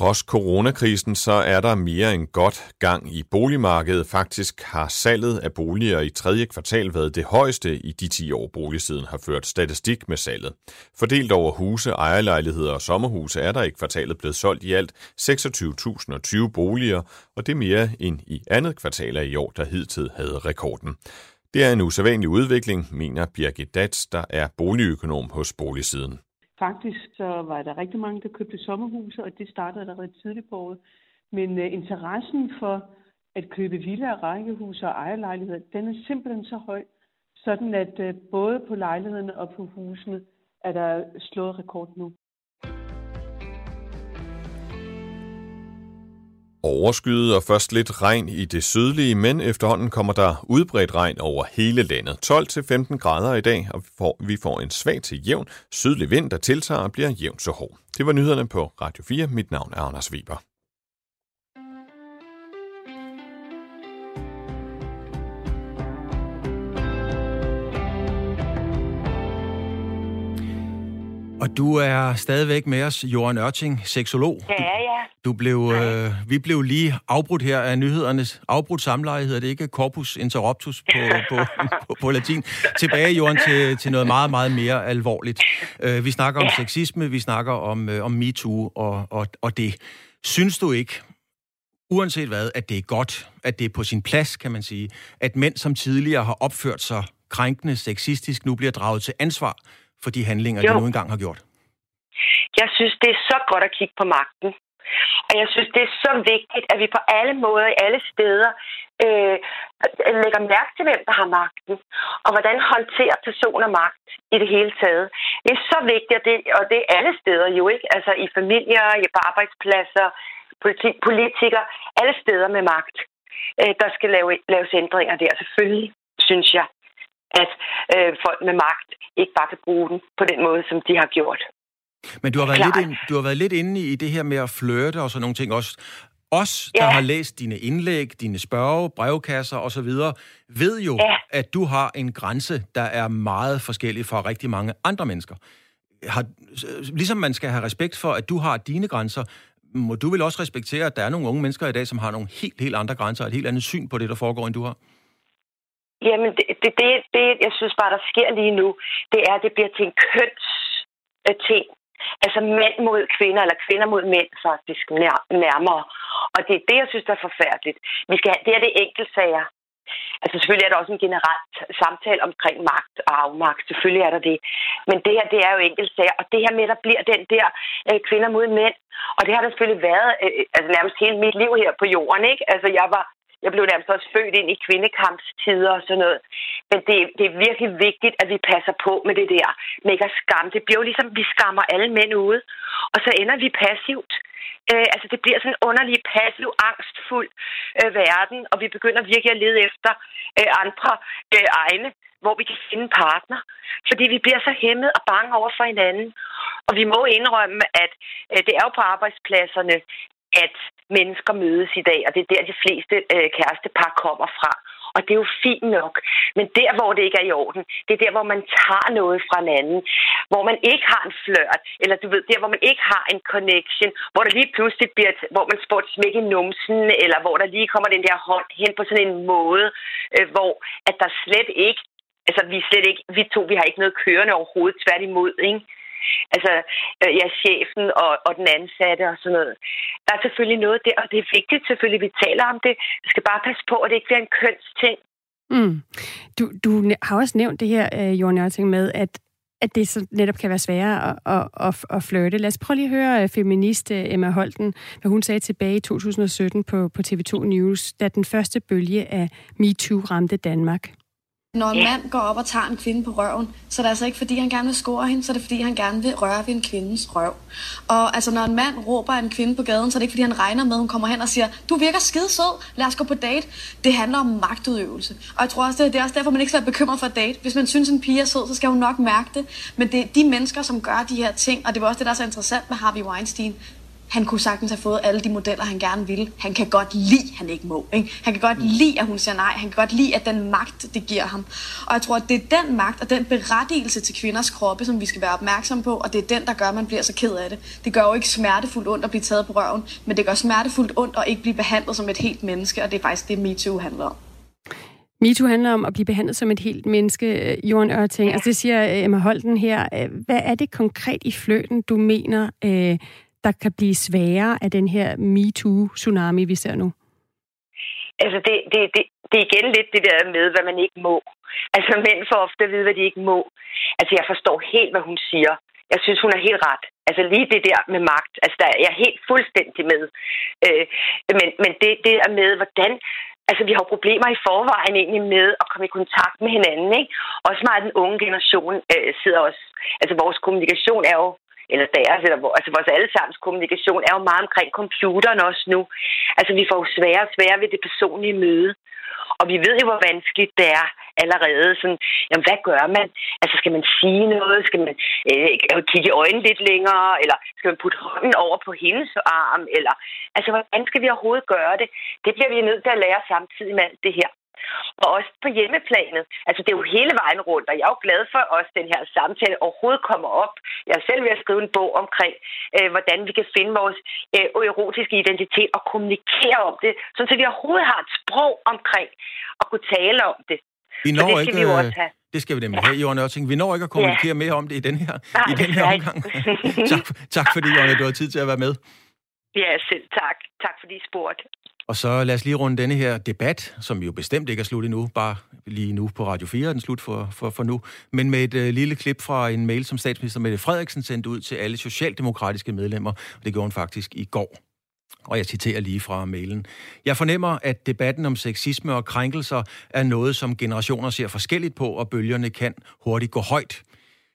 Trods coronakrisen, så er der mere end godt gang i boligmarkedet. Faktisk har salget af boliger i tredje kvartal været det højeste i de 10 år, boligsiden har ført statistik med salget. Fordelt over huse, ejerlejligheder og sommerhuse er der i kvartalet blevet solgt i alt 26.020 boliger, og det er mere end i andet kvartal af i år, der hidtil havde rekorden. Det er en usædvanlig udvikling, mener Birgit Dats, der er boligøkonom hos boligsiden. Faktisk så var der rigtig mange, der købte sommerhuse, og det startede allerede tidligt på året. Men øh, interessen for at købe villaer, rækkehuse og ejerlejligheder, den er simpelthen så høj, sådan at øh, både på lejlighederne og på husene er der slået rekord nu. Overskyet og først lidt regn i det sydlige, men efterhånden kommer der udbredt regn over hele landet. 12-15 grader i dag, og vi får, vi får en svag til jævn sydlig vind, der tiltager og bliver jævnt så hård. Det var nyhederne på Radio 4. Mit navn er Anders Weber. Og du er stadigvæk med os, Johan Ørting, seksolog. Ja, ja. Du blev, øh, vi blev lige afbrudt her af nyhedernes afbrudt samleje, hedder det ikke? Corpus interruptus på, på, på, på latin. Tilbage, Johan, til, til noget meget, meget mere alvorligt. Øh, vi snakker om ja. sexisme, vi snakker om, øh, om MeToo og, og, og det. Synes du ikke, uanset hvad, at det er godt, at det er på sin plads, kan man sige, at mænd, som tidligere har opført sig krænkende, sexistisk, nu bliver draget til ansvar for de handlinger, jo. de nu engang har gjort? Jeg synes, det er så godt at kigge på magten. Og jeg synes, det er så vigtigt, at vi på alle måder, i alle steder, øh, lægger mærke til, hvem der har magten, og hvordan håndterer personer magt i det hele taget. Det er så vigtigt, og det, og det er alle steder jo ikke, altså i familier, i på arbejdspladser, politik, politikere, alle steder med magt. Øh, der skal lave, laves ændringer der, selvfølgelig, synes jeg, at øh, folk med magt ikke bare kan bruge den på den måde, som de har gjort. Men du har, været lidt ind, du har været lidt inde i det her med at flirte og sådan nogle ting også. Os, der ja. har læst dine indlæg, dine spørge, brevkasser osv., ved jo, ja. at du har en grænse, der er meget forskellig fra rigtig mange andre mennesker. Har, ligesom man skal have respekt for, at du har dine grænser, må du vel også respektere, at der er nogle unge mennesker i dag, som har nogle helt, helt andre grænser, og et helt andet syn på det, der foregår, end du har? Jamen, det, det, det, det jeg synes bare, der sker lige nu, det er, at det bliver til en køns ting. Altså mænd mod kvinder, eller kvinder mod mænd faktisk nærmere. Og det er det, jeg synes, der er forfærdeligt. Vi skal have, det er det enkeltsager. Altså selvfølgelig er der også en generelt samtale omkring magt og afmagt. Selvfølgelig er der det. Men det her, det er jo enkeltsager. Og det her med, der bliver den der øh, kvinder mod mænd. Og det har der selvfølgelig været øh, altså nærmest hele mit liv her på jorden. Ikke? Altså jeg var jeg blev nærmest også født ind i kvindekampstider og sådan noget. Men det, det er virkelig vigtigt, at vi passer på med det der med ikke at skamme. Det bliver jo ligesom, vi skammer alle mænd ude, og så ender vi passivt. Øh, altså det bliver sådan en underlig, passiv, angstfuld øh, verden, og vi begynder virkelig at lede efter øh, andre øh, egne, hvor vi kan finde partner. Fordi vi bliver så hæmmet og bange over for hinanden. Og vi må indrømme, at øh, det er jo på arbejdspladserne, at mennesker mødes i dag, og det er der, de fleste øh, kærestepar kommer fra. Og det er jo fint nok. Men der, hvor det ikke er i orden, det er der, hvor man tager noget fra en anden. Hvor man ikke har en flørt, eller du ved, der, hvor man ikke har en connection, hvor der lige pludselig bliver, hvor man får et smæk i numsen, eller hvor der lige kommer den der hånd hen på sådan en måde, øh, hvor at der slet ikke, altså vi slet ikke, vi to, vi har ikke noget kørende overhovedet, tværtimod, ikke? Altså, øh, ja, chefen og, og den ansatte og sådan noget. Der er selvfølgelig noget der, og det er vigtigt selvfølgelig, at vi taler om det. Vi skal bare passe på, at det ikke bliver en kønsting. Mm. Du, du har også nævnt det her, øh, Jørgen Jørgensen, med, at at det så netop kan være sværere at, at, at, at flirte. Lad os prøve lige at høre øh, feminist øh, Emma Holten, hvad hun sagde tilbage i 2017 på, på TV2 News, da den første bølge af MeToo ramte Danmark. Når en mand går op og tager en kvinde på røven, så er det altså ikke fordi, han gerne vil score hende, så er det fordi, han gerne vil røre ved en kvindes røv. Og altså, når en mand råber en kvinde på gaden, så er det ikke fordi, han regner med, at hun kommer hen og siger, du virker skide sød, lad os gå på date. Det handler om magtudøvelse. Og jeg tror også, det er også derfor, man ikke skal være bekymret for at date. Hvis man synes, en pige er sød, så skal hun nok mærke det. Men det er de mennesker, som gør de her ting, og det var også det, der er så interessant med Harvey Weinstein, han kunne sagtens have fået alle de modeller, han gerne ville. Han kan godt lide, at han ikke må. Ikke? Han kan godt mm. lide, at hun siger nej. Han kan godt lide, at den magt, det giver ham. Og jeg tror, at det er den magt og den berettigelse til kvinders kroppe, som vi skal være opmærksom på, og det er den, der gør, at man bliver så ked af det. Det gør jo ikke smertefuldt ondt at blive taget på røven, men det gør smertefuldt ondt at ikke blive behandlet som et helt menneske, og det er faktisk det, MeToo handler om. MeToo handler om at blive behandlet som et helt menneske, Jorden Ørting. Altså det siger Emma Holten her. Hvad er det konkret i fløten, du mener, øh, der kan blive sværere af den her MeToo-tsunami, vi ser nu? Altså, det, det, det, det er igen lidt det der med, hvad man ikke må. Altså, mænd får ofte at vide, hvad de ikke må. Altså, jeg forstår helt, hvad hun siger. Jeg synes, hun er helt ret. Altså, lige det der med magt, altså, der er jeg helt fuldstændig med. Øh, men men det, det er med, hvordan altså vi har problemer i forvejen egentlig med at komme i kontakt med hinanden, ikke? Også meget den unge generation øh, sidder også, altså vores kommunikation er jo eller deres, eller altså vores allesammens kommunikation, er jo meget omkring computeren også nu. Altså vi får jo sværere og sværere ved det personlige møde. Og vi ved jo, hvor vanskeligt det er allerede. Sådan, jamen, hvad gør man? Altså, skal man sige noget? Skal man øh, kigge i øjnene lidt længere? Eller skal man putte hånden over på hendes arm? Eller, altså, hvordan skal vi overhovedet gøre det? Det bliver vi nødt til at lære samtidig med alt det her. Og også på hjemmeplanet. Altså, det er jo hele vejen rundt, og jeg er jo glad for, også den her samtale overhovedet kommer op. Jeg er selv ved at skrive en bog omkring, øh, hvordan vi kan finde vores øh, erotiske identitet og kommunikere om det, så vi overhovedet har et sprog omkring at kunne tale om det. Vi når, ikke, vi, også have. Det skal vi nemlig have, Jørgen Ørting. Vi når ikke at kommunikere ja. mere om det i den her, Nej, i den her omgang. tak, tak fordi, Jørgen, du har tid til at være med. Ja, selv tak. Tak fordi I spurgte. Og så lad os lige runde denne her debat, som jo bestemt ikke er slut endnu, bare lige nu på Radio 4 er den slut for, for, for nu, men med et øh, lille klip fra en mail, som statsminister Mette Frederiksen sendte ud til alle socialdemokratiske medlemmer, og det gjorde hun faktisk i går. Og jeg citerer lige fra mailen. Jeg fornemmer, at debatten om sexisme og krænkelser er noget, som generationer ser forskelligt på, og bølgerne kan hurtigt gå højt.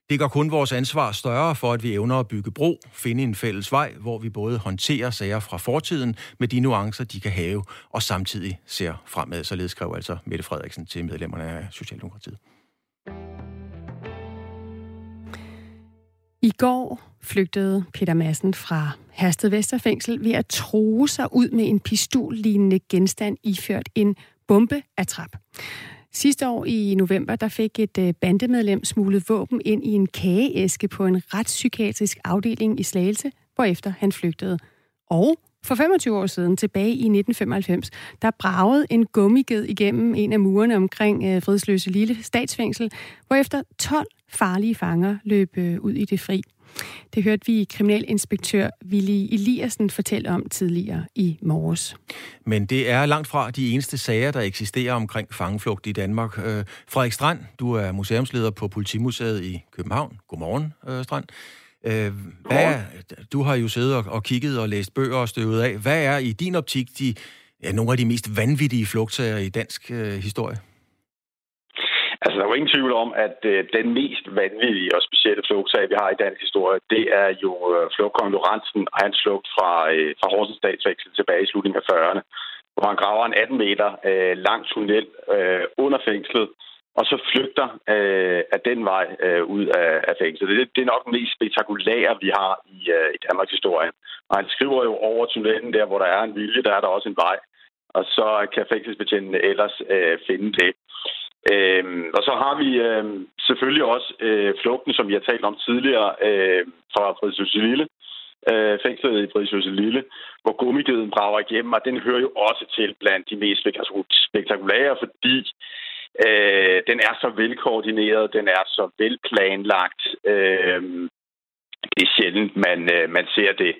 Det gør kun vores ansvar større for, at vi evner at bygge bro, finde en fælles vej, hvor vi både håndterer sager fra fortiden med de nuancer, de kan have, og samtidig ser fremad. Således skrev altså Mette Frederiksen til medlemmerne af Socialdemokratiet. I går flygtede Peter Madsen fra Hersted Vesterfængsel ved at true sig ud med en pistollignende genstand iført en bombeatrap. Sidste år i november, der fik et øh, bandemedlem smuglet våben ind i en kageæske på en retspsykiatrisk afdeling i Slagelse, hvorefter han flygtede. Og for 25 år siden, tilbage i 1995, der bragede en gummiged igennem en af murene omkring øh, Fredsløse Lille statsfængsel, hvorefter 12 farlige fanger løb øh, ud i det fri. Det hørte vi kriminalinspektør Willy Eliassen fortælle om tidligere i morges. Men det er langt fra de eneste sager, der eksisterer omkring fangeflugt i Danmark. Øh, Frederik Strand, du er museumsleder på Politimuseet i København. Godmorgen, øh, Strand. Øh, hvad er, du har jo siddet og, og kigget og læst bøger og støvet af. Hvad er i din optik de, ja, nogle af de mest vanvittige flugtsager i dansk øh, historie? Altså, der er jo ingen tvivl om, at øh, den mest vanvittige og specielle flugtsag, vi har i dansk historie, det er jo øh, flugtkong Lorentzen og hans flugt fra, øh, fra Horsens statsfængsel tilbage i slutningen af 40'erne, hvor han graver en 18 meter øh, lang tunnel øh, under fængslet, og så flygter øh, af den vej øh, ud af, af fængslet. Det, det er nok den mest spektakulære, vi har i, øh, i Danmarks historie. Og han skriver jo over tunnelen der, hvor der er en vilje, der er der også en vej. Og så kan fængselsbetjentene ellers øh, finde det. Øhm, og så har vi øh, selvfølgelig også øh, flugten, som vi har talt om tidligere, øh, fra Fridtjøse Lille, øh, fængslet i Fridtjøse Lille, hvor gummigeden brager igennem, og den hører jo også til blandt de mest spektakulære, fordi øh, den er så velkoordineret, den er så velplanlagt. Øh, det er sjældent, man, øh, man ser det.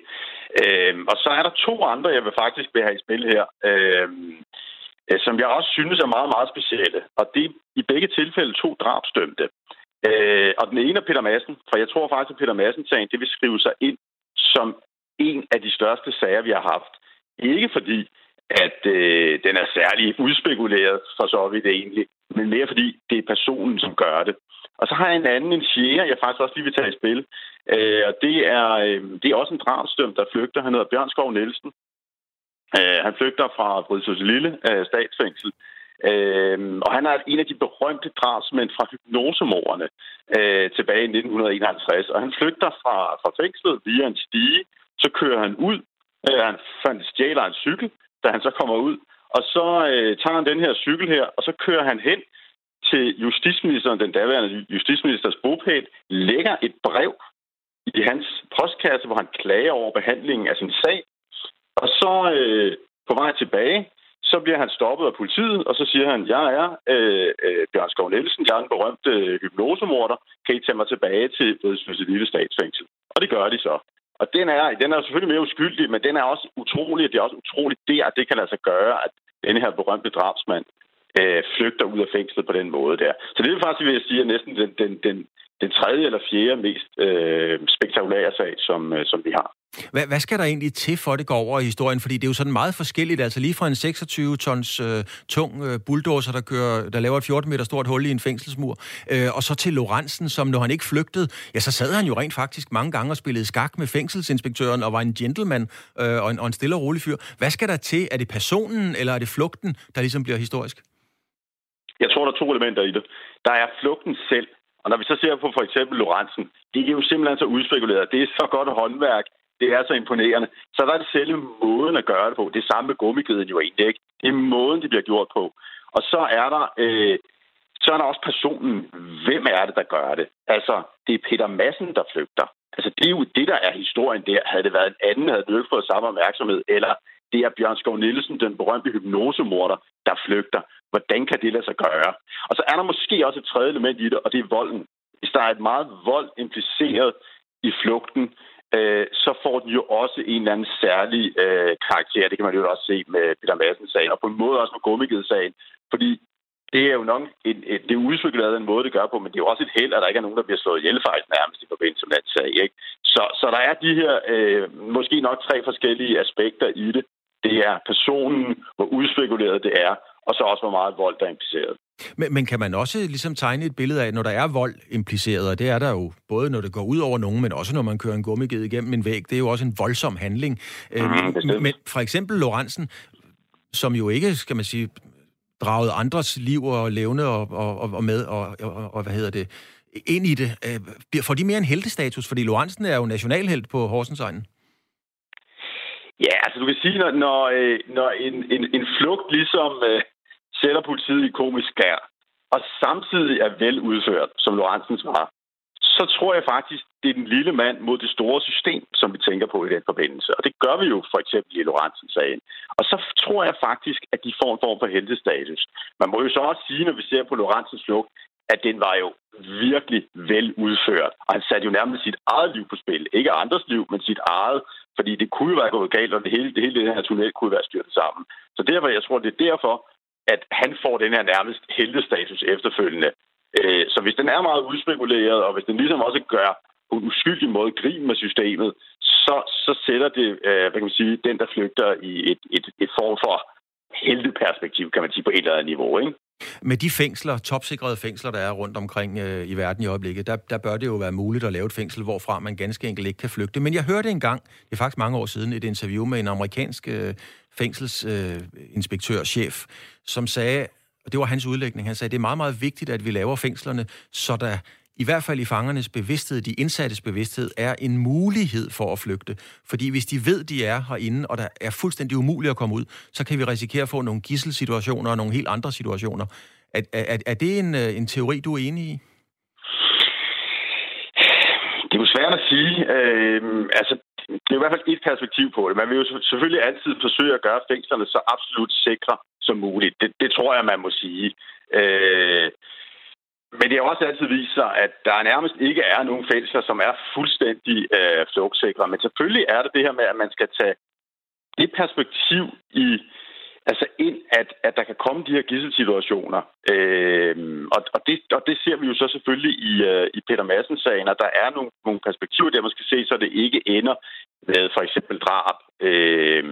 Øh, og så er der to andre, jeg vil faktisk vil have i spil her. Øh, Øh, som jeg også synes er meget, meget specielle. Og det er i begge tilfælde to drabsdømte. Øh, og den ene er Peter Madsen, for jeg tror faktisk, at Peter Madsen-sagen, det vil skrive sig ind som en af de største sager, vi har haft. Ikke fordi, at øh, den er særlig udspekuleret for så vidt egentlig, men mere fordi det er personen, som gør det. Og så har jeg en anden, en fjerde, jeg faktisk også lige vil tage i spil. Øh, og det er, øh, det er også en drabsdømt, der flygter. Han hedder Bjørn Skov Nielsen. Øh, han flygter fra Brydsøs Lille øh, statsfængsel. Øh, og han er en af de berømte drabsmænd fra hypnosemorderne øh, tilbage i 1951. Og han flygter fra, fra fængslet via en stige. Så kører han ud. Øh, han fandt stjæler en cykel, da han så kommer ud. Og så øh, tager han den her cykel her, og så kører han hen til justitsministeren, den daværende justitsministers bopæl, lægger et brev i hans postkasse, hvor han klager over behandlingen af sin sag, og så øh, på vej tilbage, så bliver han stoppet af politiet, og så siger han, jeg er øh, øh, Bjørn Skov Nielsen, jeg er en berømt øh, hypnosemorder, kan I tage mig tilbage til Rødsløse lille statsfængsel? Og det gør de så. Og den er, den er selvfølgelig mere uskyldig, men den er også utrolig, det er også utroligt der, at det kan lade sig gøre, at denne her berømte drabsmand øh, flygter ud af fængslet på den måde der. Så det er faktisk, vil jeg sige, er næsten den, den, den, den tredje eller fjerde mest øh, spektakulære sag, som, øh, som vi har. Hvad, hvad skal der egentlig til, for det går over i historien? Fordi det er jo sådan meget forskelligt. Altså lige fra en 26-tons øh, tung øh, bulldozer, der, kører, der laver et 14 meter stort hul i en fængselsmur, øh, og så til Lorentzen, som når han ikke flygtede, ja, så sad han jo rent faktisk mange gange og spillede skak med fængselsinspektøren og var en gentleman øh, og, en, og en stille og rolig fyr. Hvad skal der til? Er det personen, eller er det flugten, der ligesom bliver historisk? Jeg tror, der er to elementer i det. Der er flugten selv, og når vi så ser på for eksempel Lorentzen, det er jo simpelthen så udspekuleret. Det er så godt håndværk. Det er så imponerende. Så der er det selve måden at gøre det på. Det samme med gummigeden jo egentlig ikke. Det er måden, det bliver gjort på. Og så er der, øh, så er der også personen. Hvem er det, der gør det? Altså, det er Peter Madsen, der flygter. Altså, det er jo det, der er historien der. Havde det været en anden, havde det ikke fået samme opmærksomhed, eller Det er Bjørn Skov Nielsen, den berømte hypnosemorder, der flygter. Hvordan kan det lade sig gøre? Og så er der måske også et tredje element i det, og det er volden. Hvis der er et meget vold impliceret i flugten, øh, så får den jo også en eller anden særlig øh, karakter. Det kan man jo også se med Peter Madsen-sagen, og på en måde også med Gummiged-sagen. Fordi det er jo nok en, et, det er udspekuleret den måde, det gør på, men det er jo også et held, at der ikke er nogen, der bliver slået ihjel faktisk nærmest i forbindelse med den sag. Ikke? Så, så der er de her øh, måske nok tre forskellige aspekter i det. Det er personen, hvor udspekuleret det er, og så også, hvor meget vold der er impliceret. Men, men kan man også ligesom tegne et billede af, når der er vold impliceret, og det er der jo både når det går ud over nogen, men også når man kører en gummiged igennem en væg, det er jo også en voldsom handling. Mm, men for eksempel Lorentzen, som jo ikke, skal man sige, draget andres liv og levende og, og, og med, og, og, og hvad hedder det, ind i det, øh, får de mere en heltestatus? Fordi Lorentzen er jo nationalhelt på Horsensegnen. Ja, altså du kan sige, når, når, øh, når en, en, en flugt ligesom øh, sætter politiet i komisk skær, og samtidig er vel udført, som Lorentzen var, så tror jeg faktisk, det er den lille mand mod det store system, som vi tænker på i den forbindelse. Og det gør vi jo for eksempel i Lorentzens sagen. Og så tror jeg faktisk, at de får en form for heltestatus. Man må jo så også sige, når vi ser på Lorentzens flugt, at den var jo virkelig vel udført. Og han satte jo nærmest sit eget liv på spil. Ikke andres liv, men sit eget. Fordi det kunne jo være gået galt, og det hele, det hele det her tunnel kunne være styrtet sammen. Så derfor, jeg tror, det er derfor, at han får den her nærmest heltestatus efterfølgende. Øh, så hvis den er meget udspekuleret, og hvis den ligesom også gør på en uskyldig måde grin med systemet, så, så sætter det, øh, hvad kan man sige, den, der flygter i et, et, et form for helteperspektiv, kan man sige, på et eller andet niveau, ikke? Med de fængsler, topsikrede fængsler, der er rundt omkring øh, i verden i øjeblikket, der, der bør det jo være muligt at lave et fængsel, hvorfra man ganske enkelt ikke kan flygte. Men jeg hørte engang, det er faktisk mange år siden, et interview med en amerikansk øh, fængselsinspektør, øh, chef, som sagde, og det var hans udlægning, han sagde, det er meget, meget vigtigt, at vi laver fængslerne, så der i hvert fald i fangernes bevidsthed, de indsattes bevidsthed, er en mulighed for at flygte. Fordi hvis de ved, de er herinde, og der er fuldstændig umuligt at komme ud, så kan vi risikere at få nogle gisselsituationer og nogle helt andre situationer. Er, er, er det en, øh, en teori, du er enig i? Det er jo svært at sige. Øh, altså, det er i hvert fald et perspektiv på det. Man vil jo selvfølgelig altid forsøge at gøre fængslerne så absolut sikre som muligt. Det, det tror jeg, man må sige. Øh, men det har også altid vist sig, at der nærmest ikke er nogen fængsler, som er fuldstændig øh, flugtsikre. Men selvfølgelig er det det her med, at man skal tage det perspektiv i altså ind, at, at der kan komme de her gisselsituationer. Øh, og, og, det, og det ser vi jo så selvfølgelig i, øh, i Peter Madsen-sagen, at der er nogle, nogle perspektiver, der man skal se, så det ikke ender med for eksempel drab. Øh,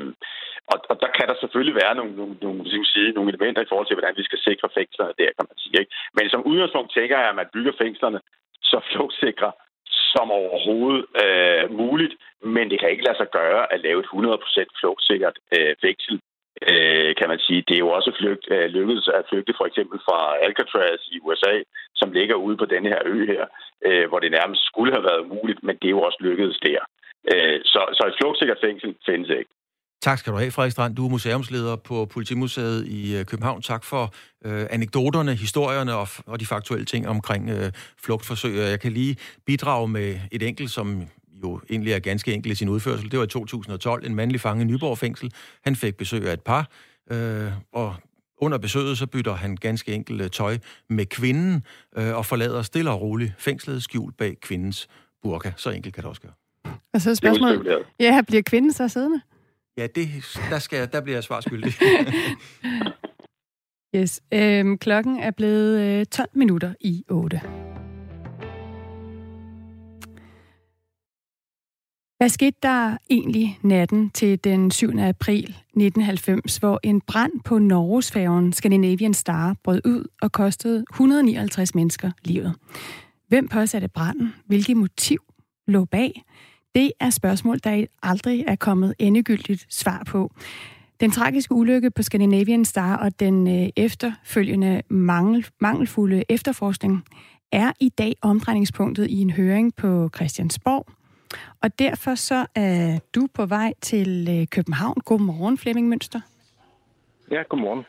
og, og der kan der selvfølgelig være nogle, nogle, nogle, sige, nogle elementer i forhold til, hvordan vi skal sikre fængslerne der, kan man sige. Ikke? Men som udgangspunkt tænker jeg, at man bygger fængslerne så flugtsikre som overhovedet øh, muligt, men det kan ikke lade sig gøre at lave et 100% flugtsikkert øh, fængsel øh, kan man sige. Det er jo også flygt, øh, lykkedes at flygte for eksempel fra Alcatraz i USA, som ligger ude på denne her ø her, øh, hvor det nærmest skulle have været muligt, men det er jo også lykkedes der. Øh, så, så et flugtsikkert fængsel findes ikke. Tak skal du have, Frederik Strand. Du er museumsleder på Politimuseet i øh, København. Tak for øh, anekdoterne, historierne og, og de faktuelle ting omkring øh, flugtforsøg. Jeg kan lige bidrage med et enkelt, som jo egentlig er ganske enkelt i sin udførsel. Det var i 2012. En mandlig fange i Nyborg fængsel. Han fik besøg af et par, øh, og under besøget så bytter han ganske enkelt øh, tøj med kvinden øh, og forlader stille og roligt fængslet skjult bag kvindens burka. Så enkelt kan det også gøre. Og så er spørgsmålet, ja, bliver kvinden så siddende? Ja, det, der, skal, der bliver jeg svarskyldig. yes. Øhm, klokken er blevet øh, 12 minutter i 8. Hvad skete der egentlig natten til den 7. april 1990, hvor en brand på Norgesfærgen Scandinavian Star brød ud og kostede 159 mennesker livet? Hvem påsatte branden? Hvilket motiv lå bag? Det er spørgsmål, der aldrig er kommet endegyldigt svar på. Den tragiske ulykke på Scandinavian Star og den øh, efterfølgende mangel, mangelfulde efterforskning er i dag omdrejningspunktet i en høring på Christiansborg. Og derfor så er du på vej til øh, København. Godmorgen, Flemming Mønster. Ja, godmorgen.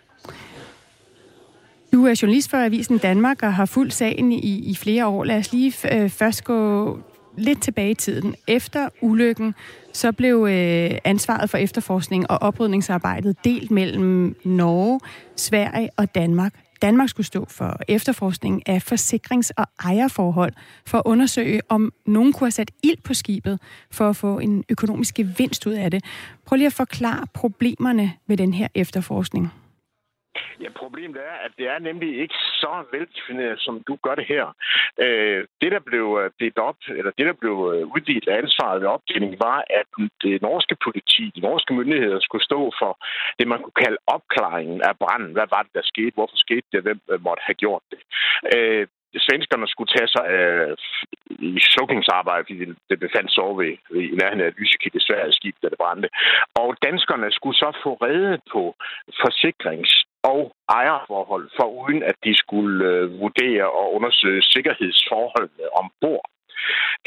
Du er journalist for Avisen Danmark og har fulgt sagen i, i flere år. Lad os lige øh, først gå lidt tilbage i tiden. Efter ulykken, så blev øh, ansvaret for efterforskning og oprydningsarbejdet delt mellem Norge, Sverige og Danmark. Danmark skulle stå for efterforskning af forsikrings- og ejerforhold for at undersøge, om nogen kunne have sat ild på skibet for at få en økonomisk gevinst ud af det. Prøv lige at forklare problemerne ved den her efterforskning. Ja, problemet er, at det er nemlig ikke så veldefineret, som du gør det her. Øh, det, der blev øh, delt op, eller det, der blev øh, uddelt af ansvaret ved opdelingen, var, at det norske politi, de norske myndigheder, skulle stå for det, man kunne kalde opklaringen af branden. Hvad var det, der skete? Hvorfor skete det? Hvem øh, måtte have gjort det? svenskerne skulle tage sig af i sukkingsarbejde, fordi det befandt sig over ved, i nærheden af Lysekilde, Sverige skib, da det brændte. Og danskerne skulle så få reddet på forsikrings- og ejerforhold, for uden at de skulle øh, vurdere og undersøge sikkerhedsforholdene ombord.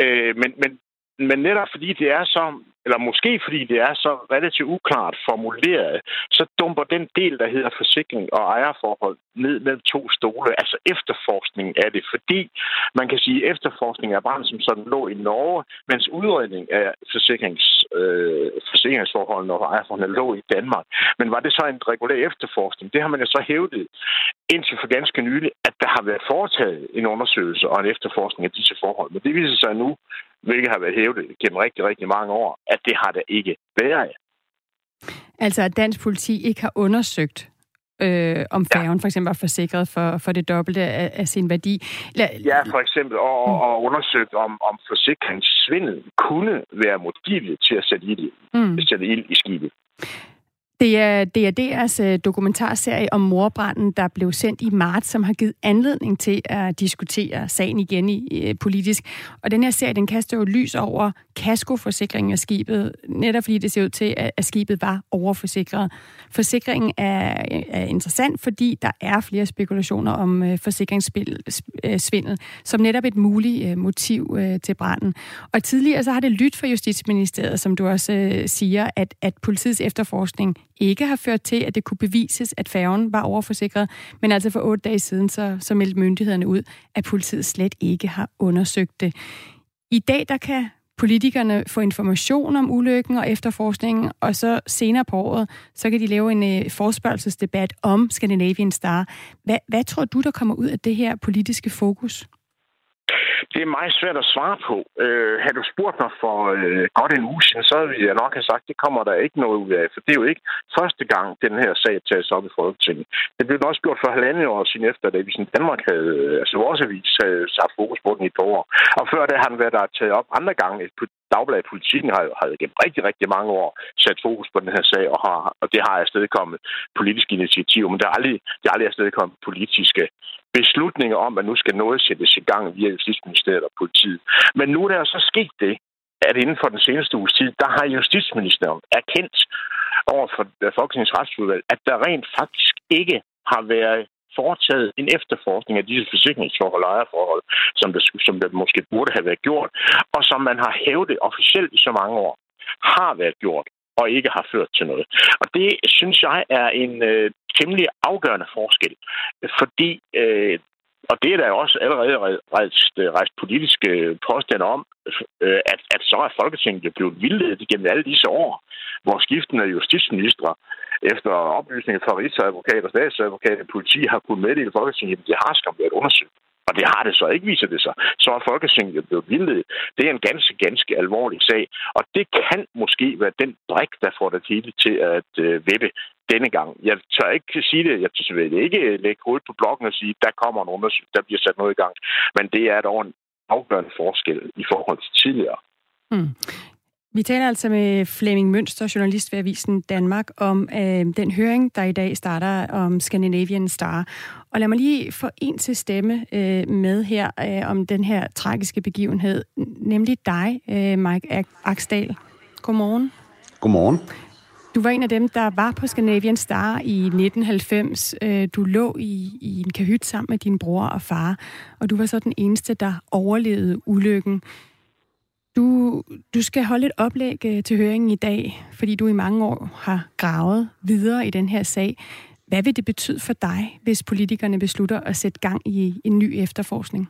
Øh, men, men men netop fordi det er så, eller måske fordi det er så relativt uklart formuleret, så dumper den del, der hedder forsikring og ejerforhold, ned mellem to stole. Altså efterforskningen af det, fordi man kan sige, at efterforskningen af brand, som sådan lå i Norge, mens udredning af forsikrings, øh, forsikringsforholdene og ejerforholdene lå i Danmark. Men var det så en regulær efterforskning? Det har man jo så hævdet indtil for ganske nylig, at der har været foretaget en undersøgelse og en efterforskning af disse forhold. Men det viser sig nu, hvilket har været hævdet gennem rigtig, rigtig mange år, at det har der ikke været. Altså at dansk politi ikke har undersøgt, øh, om færgen ja. for eksempel var forsikret for, for det dobbelte af, af sin værdi. La- ja, for eksempel, og, og undersøgt, om, om forsikringssvindel kunne være motivet til at sætte ild, mm. sætte ild i skibet. Det er DRD's øh, dokumentarserie om morbranden, der blev sendt i marts, som har givet anledning til at diskutere sagen igen i, øh, politisk. Og den her serie, den kaster jo lys over kaskoforsikringen af skibet, netop fordi det ser ud til, at skibet var overforsikret. Forsikringen er, er interessant, fordi der er flere spekulationer om øh, forsikringssvindel, øh, som netop et muligt øh, motiv til branden. Og tidligere så har det lyttet for Justitsministeriet, som du også siger, at, at politiets efterforskning ikke har ført til, at det kunne bevises, at færgen var overforsikret. Men altså for otte dage siden, så, så meldte myndighederne ud, at politiet slet ikke har undersøgt det. I dag, der kan politikerne få information om ulykken og efterforskningen, og så senere på året, så kan de lave en øh, forspørgelsesdebat om Scandinavian Star. Hvad, hvad tror du, der kommer ud af det her politiske fokus? Det er meget svært at svare på. Øh, har du spurgt mig for øh, godt en uge siden, så ville jeg nok have sagt, at det kommer der ikke noget ud af. For det er jo ikke første gang, den her sag tages op i Folketinget. Det blev også gjort for halvandet år siden efter, da vi i Danmark havde, øh, altså vores avis havde sat fokus på den i et år. Og før det har den været der taget op andre gange. Dagbladet Politikken har har gennem rigtig, rigtig mange år sat fokus på den her sag, og, har, og det har afstedkommet politiske initiativer, men det har aldrig, det er aldrig afstedkommet politiske beslutninger om, at nu skal noget sættes i gang via Justitsministeriet og politiet. Men nu er der så sket det, at inden for den seneste uges tid, der har Justitsministeriet erkendt over for Folketingets retsudvalg, at der rent faktisk ikke har været foretaget en efterforskning af disse forsikringsforhold og ejerforhold, som der, som der måske burde have været gjort, og som man har hævdet officielt i så mange år, har været gjort og ikke har ført til noget. Og det synes jeg er en øh, temmelig afgørende forskel, fordi øh, og det er der også allerede rejst, øh, rejst politiske øh, påstande om, øh, at, at så er Folketinget jo blevet vildledet gennem alle disse år, hvor skiftende justitsministre efter oplysninger fra rigsadvokat og statsadvokat og politi har kunnet meddele Folketinget, at det har skam været undersøgt. Og det har det så ikke, viser det sig. Så er Folketinget jo blevet vildledet. Det er en ganske, ganske alvorlig sag. Og det kan måske være den brik, der får det hele til at øh, vippe denne gang. Jeg tør ikke sige det. Jeg tør ikke lægge hovedet på blokken og sige, der kommer en undersøgelse, der bliver sat noget i gang. Men det er dog en afgørende forskel i forhold til tidligere. Mm. Vi taler altså med Flemming Mønster, journalist ved Avisen Danmark, om øh, den høring, der i dag starter om Scandinavian Star. Og lad mig lige få en til stemme øh, med her øh, om den her tragiske begivenhed, nemlig dig, øh, Mike Aksdal. Godmorgen. Godmorgen. Du var en af dem, der var på Scandinavian Star i 1990. Øh, du lå i, i en kahyt sammen med din bror og far, og du var så den eneste, der overlevede ulykken. Du, du skal holde et oplæg øh, til høringen i dag, fordi du i mange år har gravet videre i den her sag. Hvad vil det betyde for dig, hvis politikerne beslutter at sætte gang i en ny efterforskning?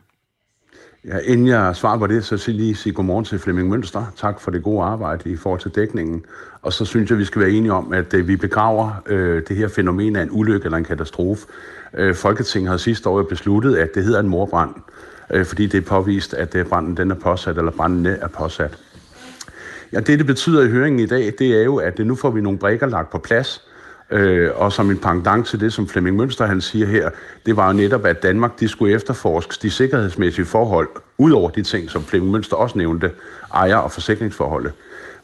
Ja, inden jeg svarer på det, så vil lige sige godmorgen til Flemming Mønster. Tak for det gode arbejde i forhold til dækningen. Og så synes jeg, vi skal være enige om, at øh, vi begraver øh, det her fænomen af en ulykke eller en katastrofe. Øh, Folketinget har sidste år besluttet, at det hedder en morbrand, øh, fordi det er påvist, at øh, branden den er påsat, eller branden er påsat. Ja, det, det betyder i høringen i dag, det er jo, at øh, nu får vi nogle brækker lagt på plads, Øh, og som en pendant til det, som Flemming Mønster han siger her, det var jo netop, at Danmark de skulle efterforske de sikkerhedsmæssige forhold, ud over de ting, som Flemming Mønster også nævnte, ejer- og forsikringsforholdet.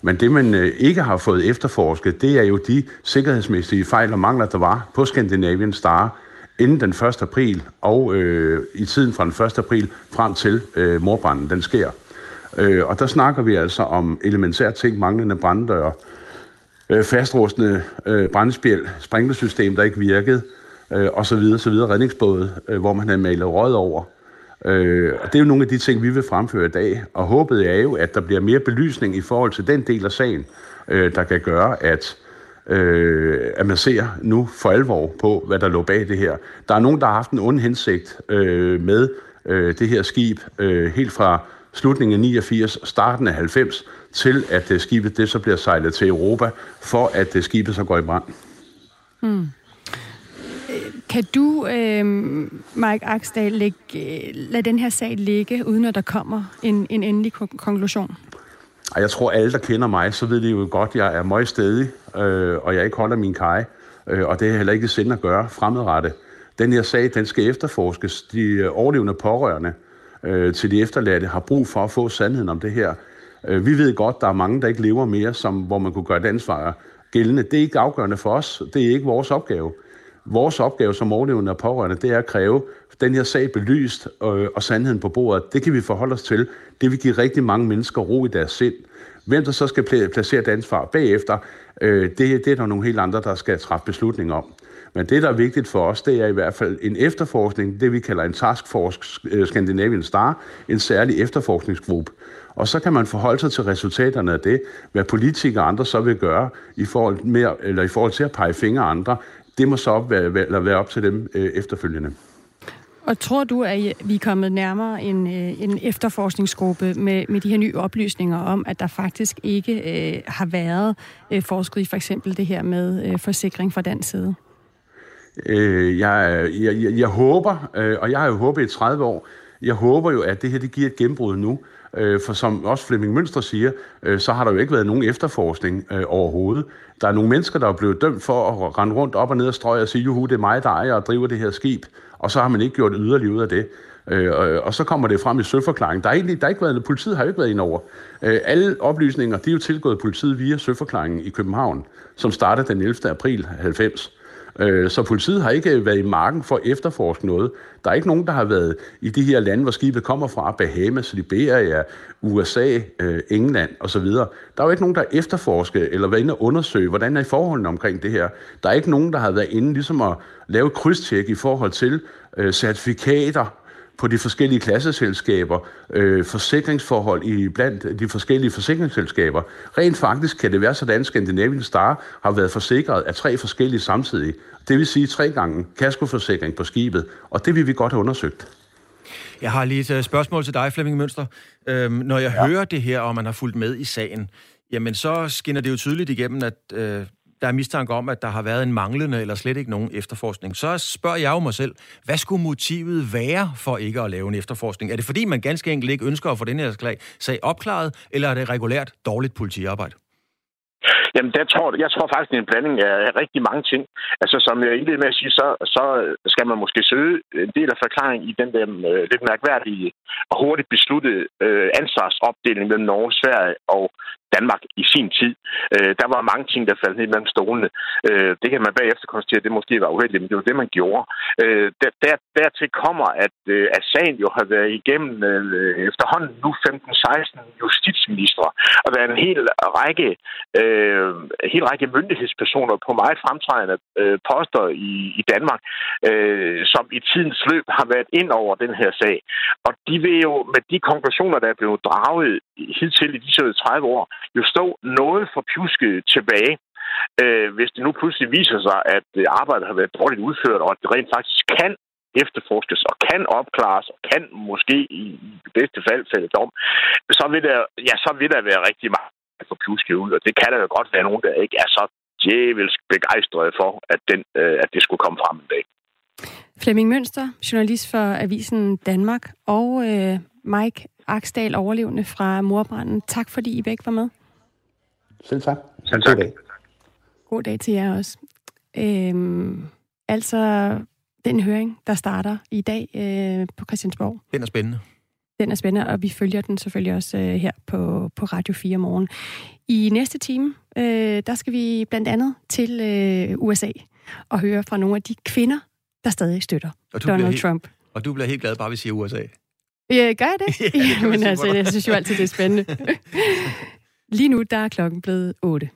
Men det, man øh, ikke har fået efterforsket, det er jo de sikkerhedsmæssige fejl og mangler, der var på Scandinavian Star inden den 1. april og øh, i tiden fra den 1. april frem til øh, morbranden den sker. Øh, og der snakker vi altså om elementære ting, manglende branddøre, øh, fastrustende øh, brændspjæl, sprinklersystem, der ikke virkede, øh, og så videre, så videre, redningsbåde, øh, hvor man havde malet rød over. Øh, og det er jo nogle af de ting, vi vil fremføre i dag, og håbet er jo, at der bliver mere belysning i forhold til den del af sagen, øh, der kan gøre, at øh, at man ser nu for alvor på, hvad der lå bag det her. Der er nogen, der har haft en ond hensigt øh, med øh, det her skib, øh, helt fra slutningen af 89, starten af 90, til at uh, skibet det så bliver sejlet til Europa, for at uh, skibet så går i brand. Hmm. Kan du, øh, Mike Axdal, lægge, lade den her sag ligge, uden at der kommer en, en endelig konklusion? Jeg tror, alle, der kender mig, så ved de jo godt, at jeg er meget stedig, øh, og jeg ikke holder min kaj, øh, og det er heller ikke sind at gøre fremadrettet. Den her sag, den skal efterforskes. De overlevende pårørende øh, til de efterladte har brug for at få sandheden om det her. Øh, vi ved godt, der er mange, der ikke lever mere, som, hvor man kunne gøre det ansvar gældende. Det er ikke afgørende for os. Det er ikke vores opgave. Vores opgave som overlevende og pårørende, det er at kræve den her sag belyst øh, og sandheden på bordet. Det kan vi forholde os til. Det vil give rigtig mange mennesker ro i deres sind. Hvem der så skal placere et ansvar bagefter, øh, det, det er der nogle helt andre, der skal træffe beslutning om. Men det, der er vigtigt for os, det er i hvert fald en efterforskning, det vi kalder en Task Force øh, Scandinavian Star, en særlig efterforskningsgruppe, og så kan man forholde sig til resultaterne af det. Hvad politikere og andre så vil gøre i forhold, med, eller i forhold til at pege fingre af andre, det må så være, være, være op til dem øh, efterfølgende. Og tror du, at vi er kommet nærmere en, øh, en efterforskningsgruppe med, med de her nye oplysninger om, at der faktisk ikke øh, har været øh, forsket i for eksempel det her med øh, forsikring fra dansk side? Øh, jeg, jeg, jeg, jeg håber, øh, og jeg har jo håbet i 30 år, jeg håber jo, at det her det giver et gennembrud nu. Øh, for som også Flemming Mønster siger, øh, så har der jo ikke været nogen efterforskning øh, overhovedet. Der er nogle mennesker, der er blevet dømt for at rende rundt op og ned og strøge og sige, juhu, det er mig, der ejer og driver det her skib. Og så har man ikke gjort yderligere ud af det. Øh, og, og så kommer det frem i søforklaringen. Der er egentlig, der er ikke været, politiet har jo ikke været indover. Øh, alle oplysninger, de er jo tilgået politiet via søforklaringen i København, som startede den 11. april 90. Øh, så politiet har ikke øh, været i marken for at efterforske noget. Der er ikke nogen, der har været i de her lande, hvor skibet kommer fra, Bahamas, Liberia, USA, øh, England osv. Der er jo ikke nogen, der har efterforsket eller været inde og undersøge, hvordan er forholdene omkring det her. Der er ikke nogen, der har været inde ligesom at lave krydstjek i forhold til øh, certifikater, på de forskellige klasseselskaber, øh, forsikringsforhold i blandt de forskellige forsikringsselskaber. Rent faktisk kan det være sådan, at Scandinavian Star har været forsikret af tre forskellige samtidig. Det vil sige tre gange kaskoforsikring på skibet, og det vil vi godt have undersøgt. Jeg har lige et øh, spørgsmål til dig, Flemming Mønster. Øhm, når jeg ja. hører det her, og man har fulgt med i sagen, jamen så skinner det jo tydeligt igennem, at øh, der er mistanke om, at der har været en manglende eller slet ikke nogen efterforskning. Så spørger jeg jo mig selv, hvad skulle motivet være for ikke at lave en efterforskning? Er det fordi, man ganske enkelt ikke ønsker at få den her sag opklaret, eller er det regulært dårligt politiarbejde? Jamen, der tror, jeg tror faktisk, det er en blanding af rigtig mange ting. Altså, som jeg indledte med at sige, så, så skal man måske søge en del af forklaringen i den der øh, lidt mærkværdige og hurtigt besluttede øh, ansvarsopdeling mellem Norge, Sverige og Danmark i sin tid. Øh, der var mange ting, der faldt ned mellem stolene. Øh, det kan man bagefter konstatere, at det måske var uheldigt, men det var det, man gjorde. Øh, der, der, dertil kommer, at, øh, at sagen jo har været igennem øh, efterhånden nu 15-16 justitsministre, og der er en hel række, øh, en hel række myndighedspersoner på meget fremtrædende øh, poster i, i Danmark, øh, som i tidens løb har været ind over den her sag. Og de vil jo med de konklusioner, der er blevet draget hidtil i disse 30 år, jo stå noget for pjuske tilbage, øh, hvis det nu pludselig viser sig, at øh, arbejdet har været dårligt udført, og at det rent faktisk kan efterforskes og kan opklares og kan måske i bedste fald fælde dom, så vil der, ja, så vil der være rigtig meget for pjusket ud, og det kan der jo godt være nogen, der ikke er så djævelsk begejstrede for, at, den, øh, at det skulle komme frem en dag. Flemming Mønster, journalist for Avisen Danmark, og øh, Mike Aksdal, overlevende fra morbranden. Tak fordi I begge var med. Selv tak. Selv tak. God dag. God dag til jer også. Øhm, altså, den høring, der starter i dag øh, på Christiansborg, Den er spændende. den er spændende, og vi følger den selvfølgelig også øh, her på, på Radio 4 morgen. I næste time, øh, der skal vi blandt andet til øh, USA og høre fra nogle af de kvinder, der stadig støtter Og du bliver Donald helt- Trump. Og du bliver helt glad, bare vi siger USA. Ja, gør jeg det? Ja, det kan man Men sige altså, jeg synes jo altid, det er spændende. Lige nu, der er klokken blevet 8.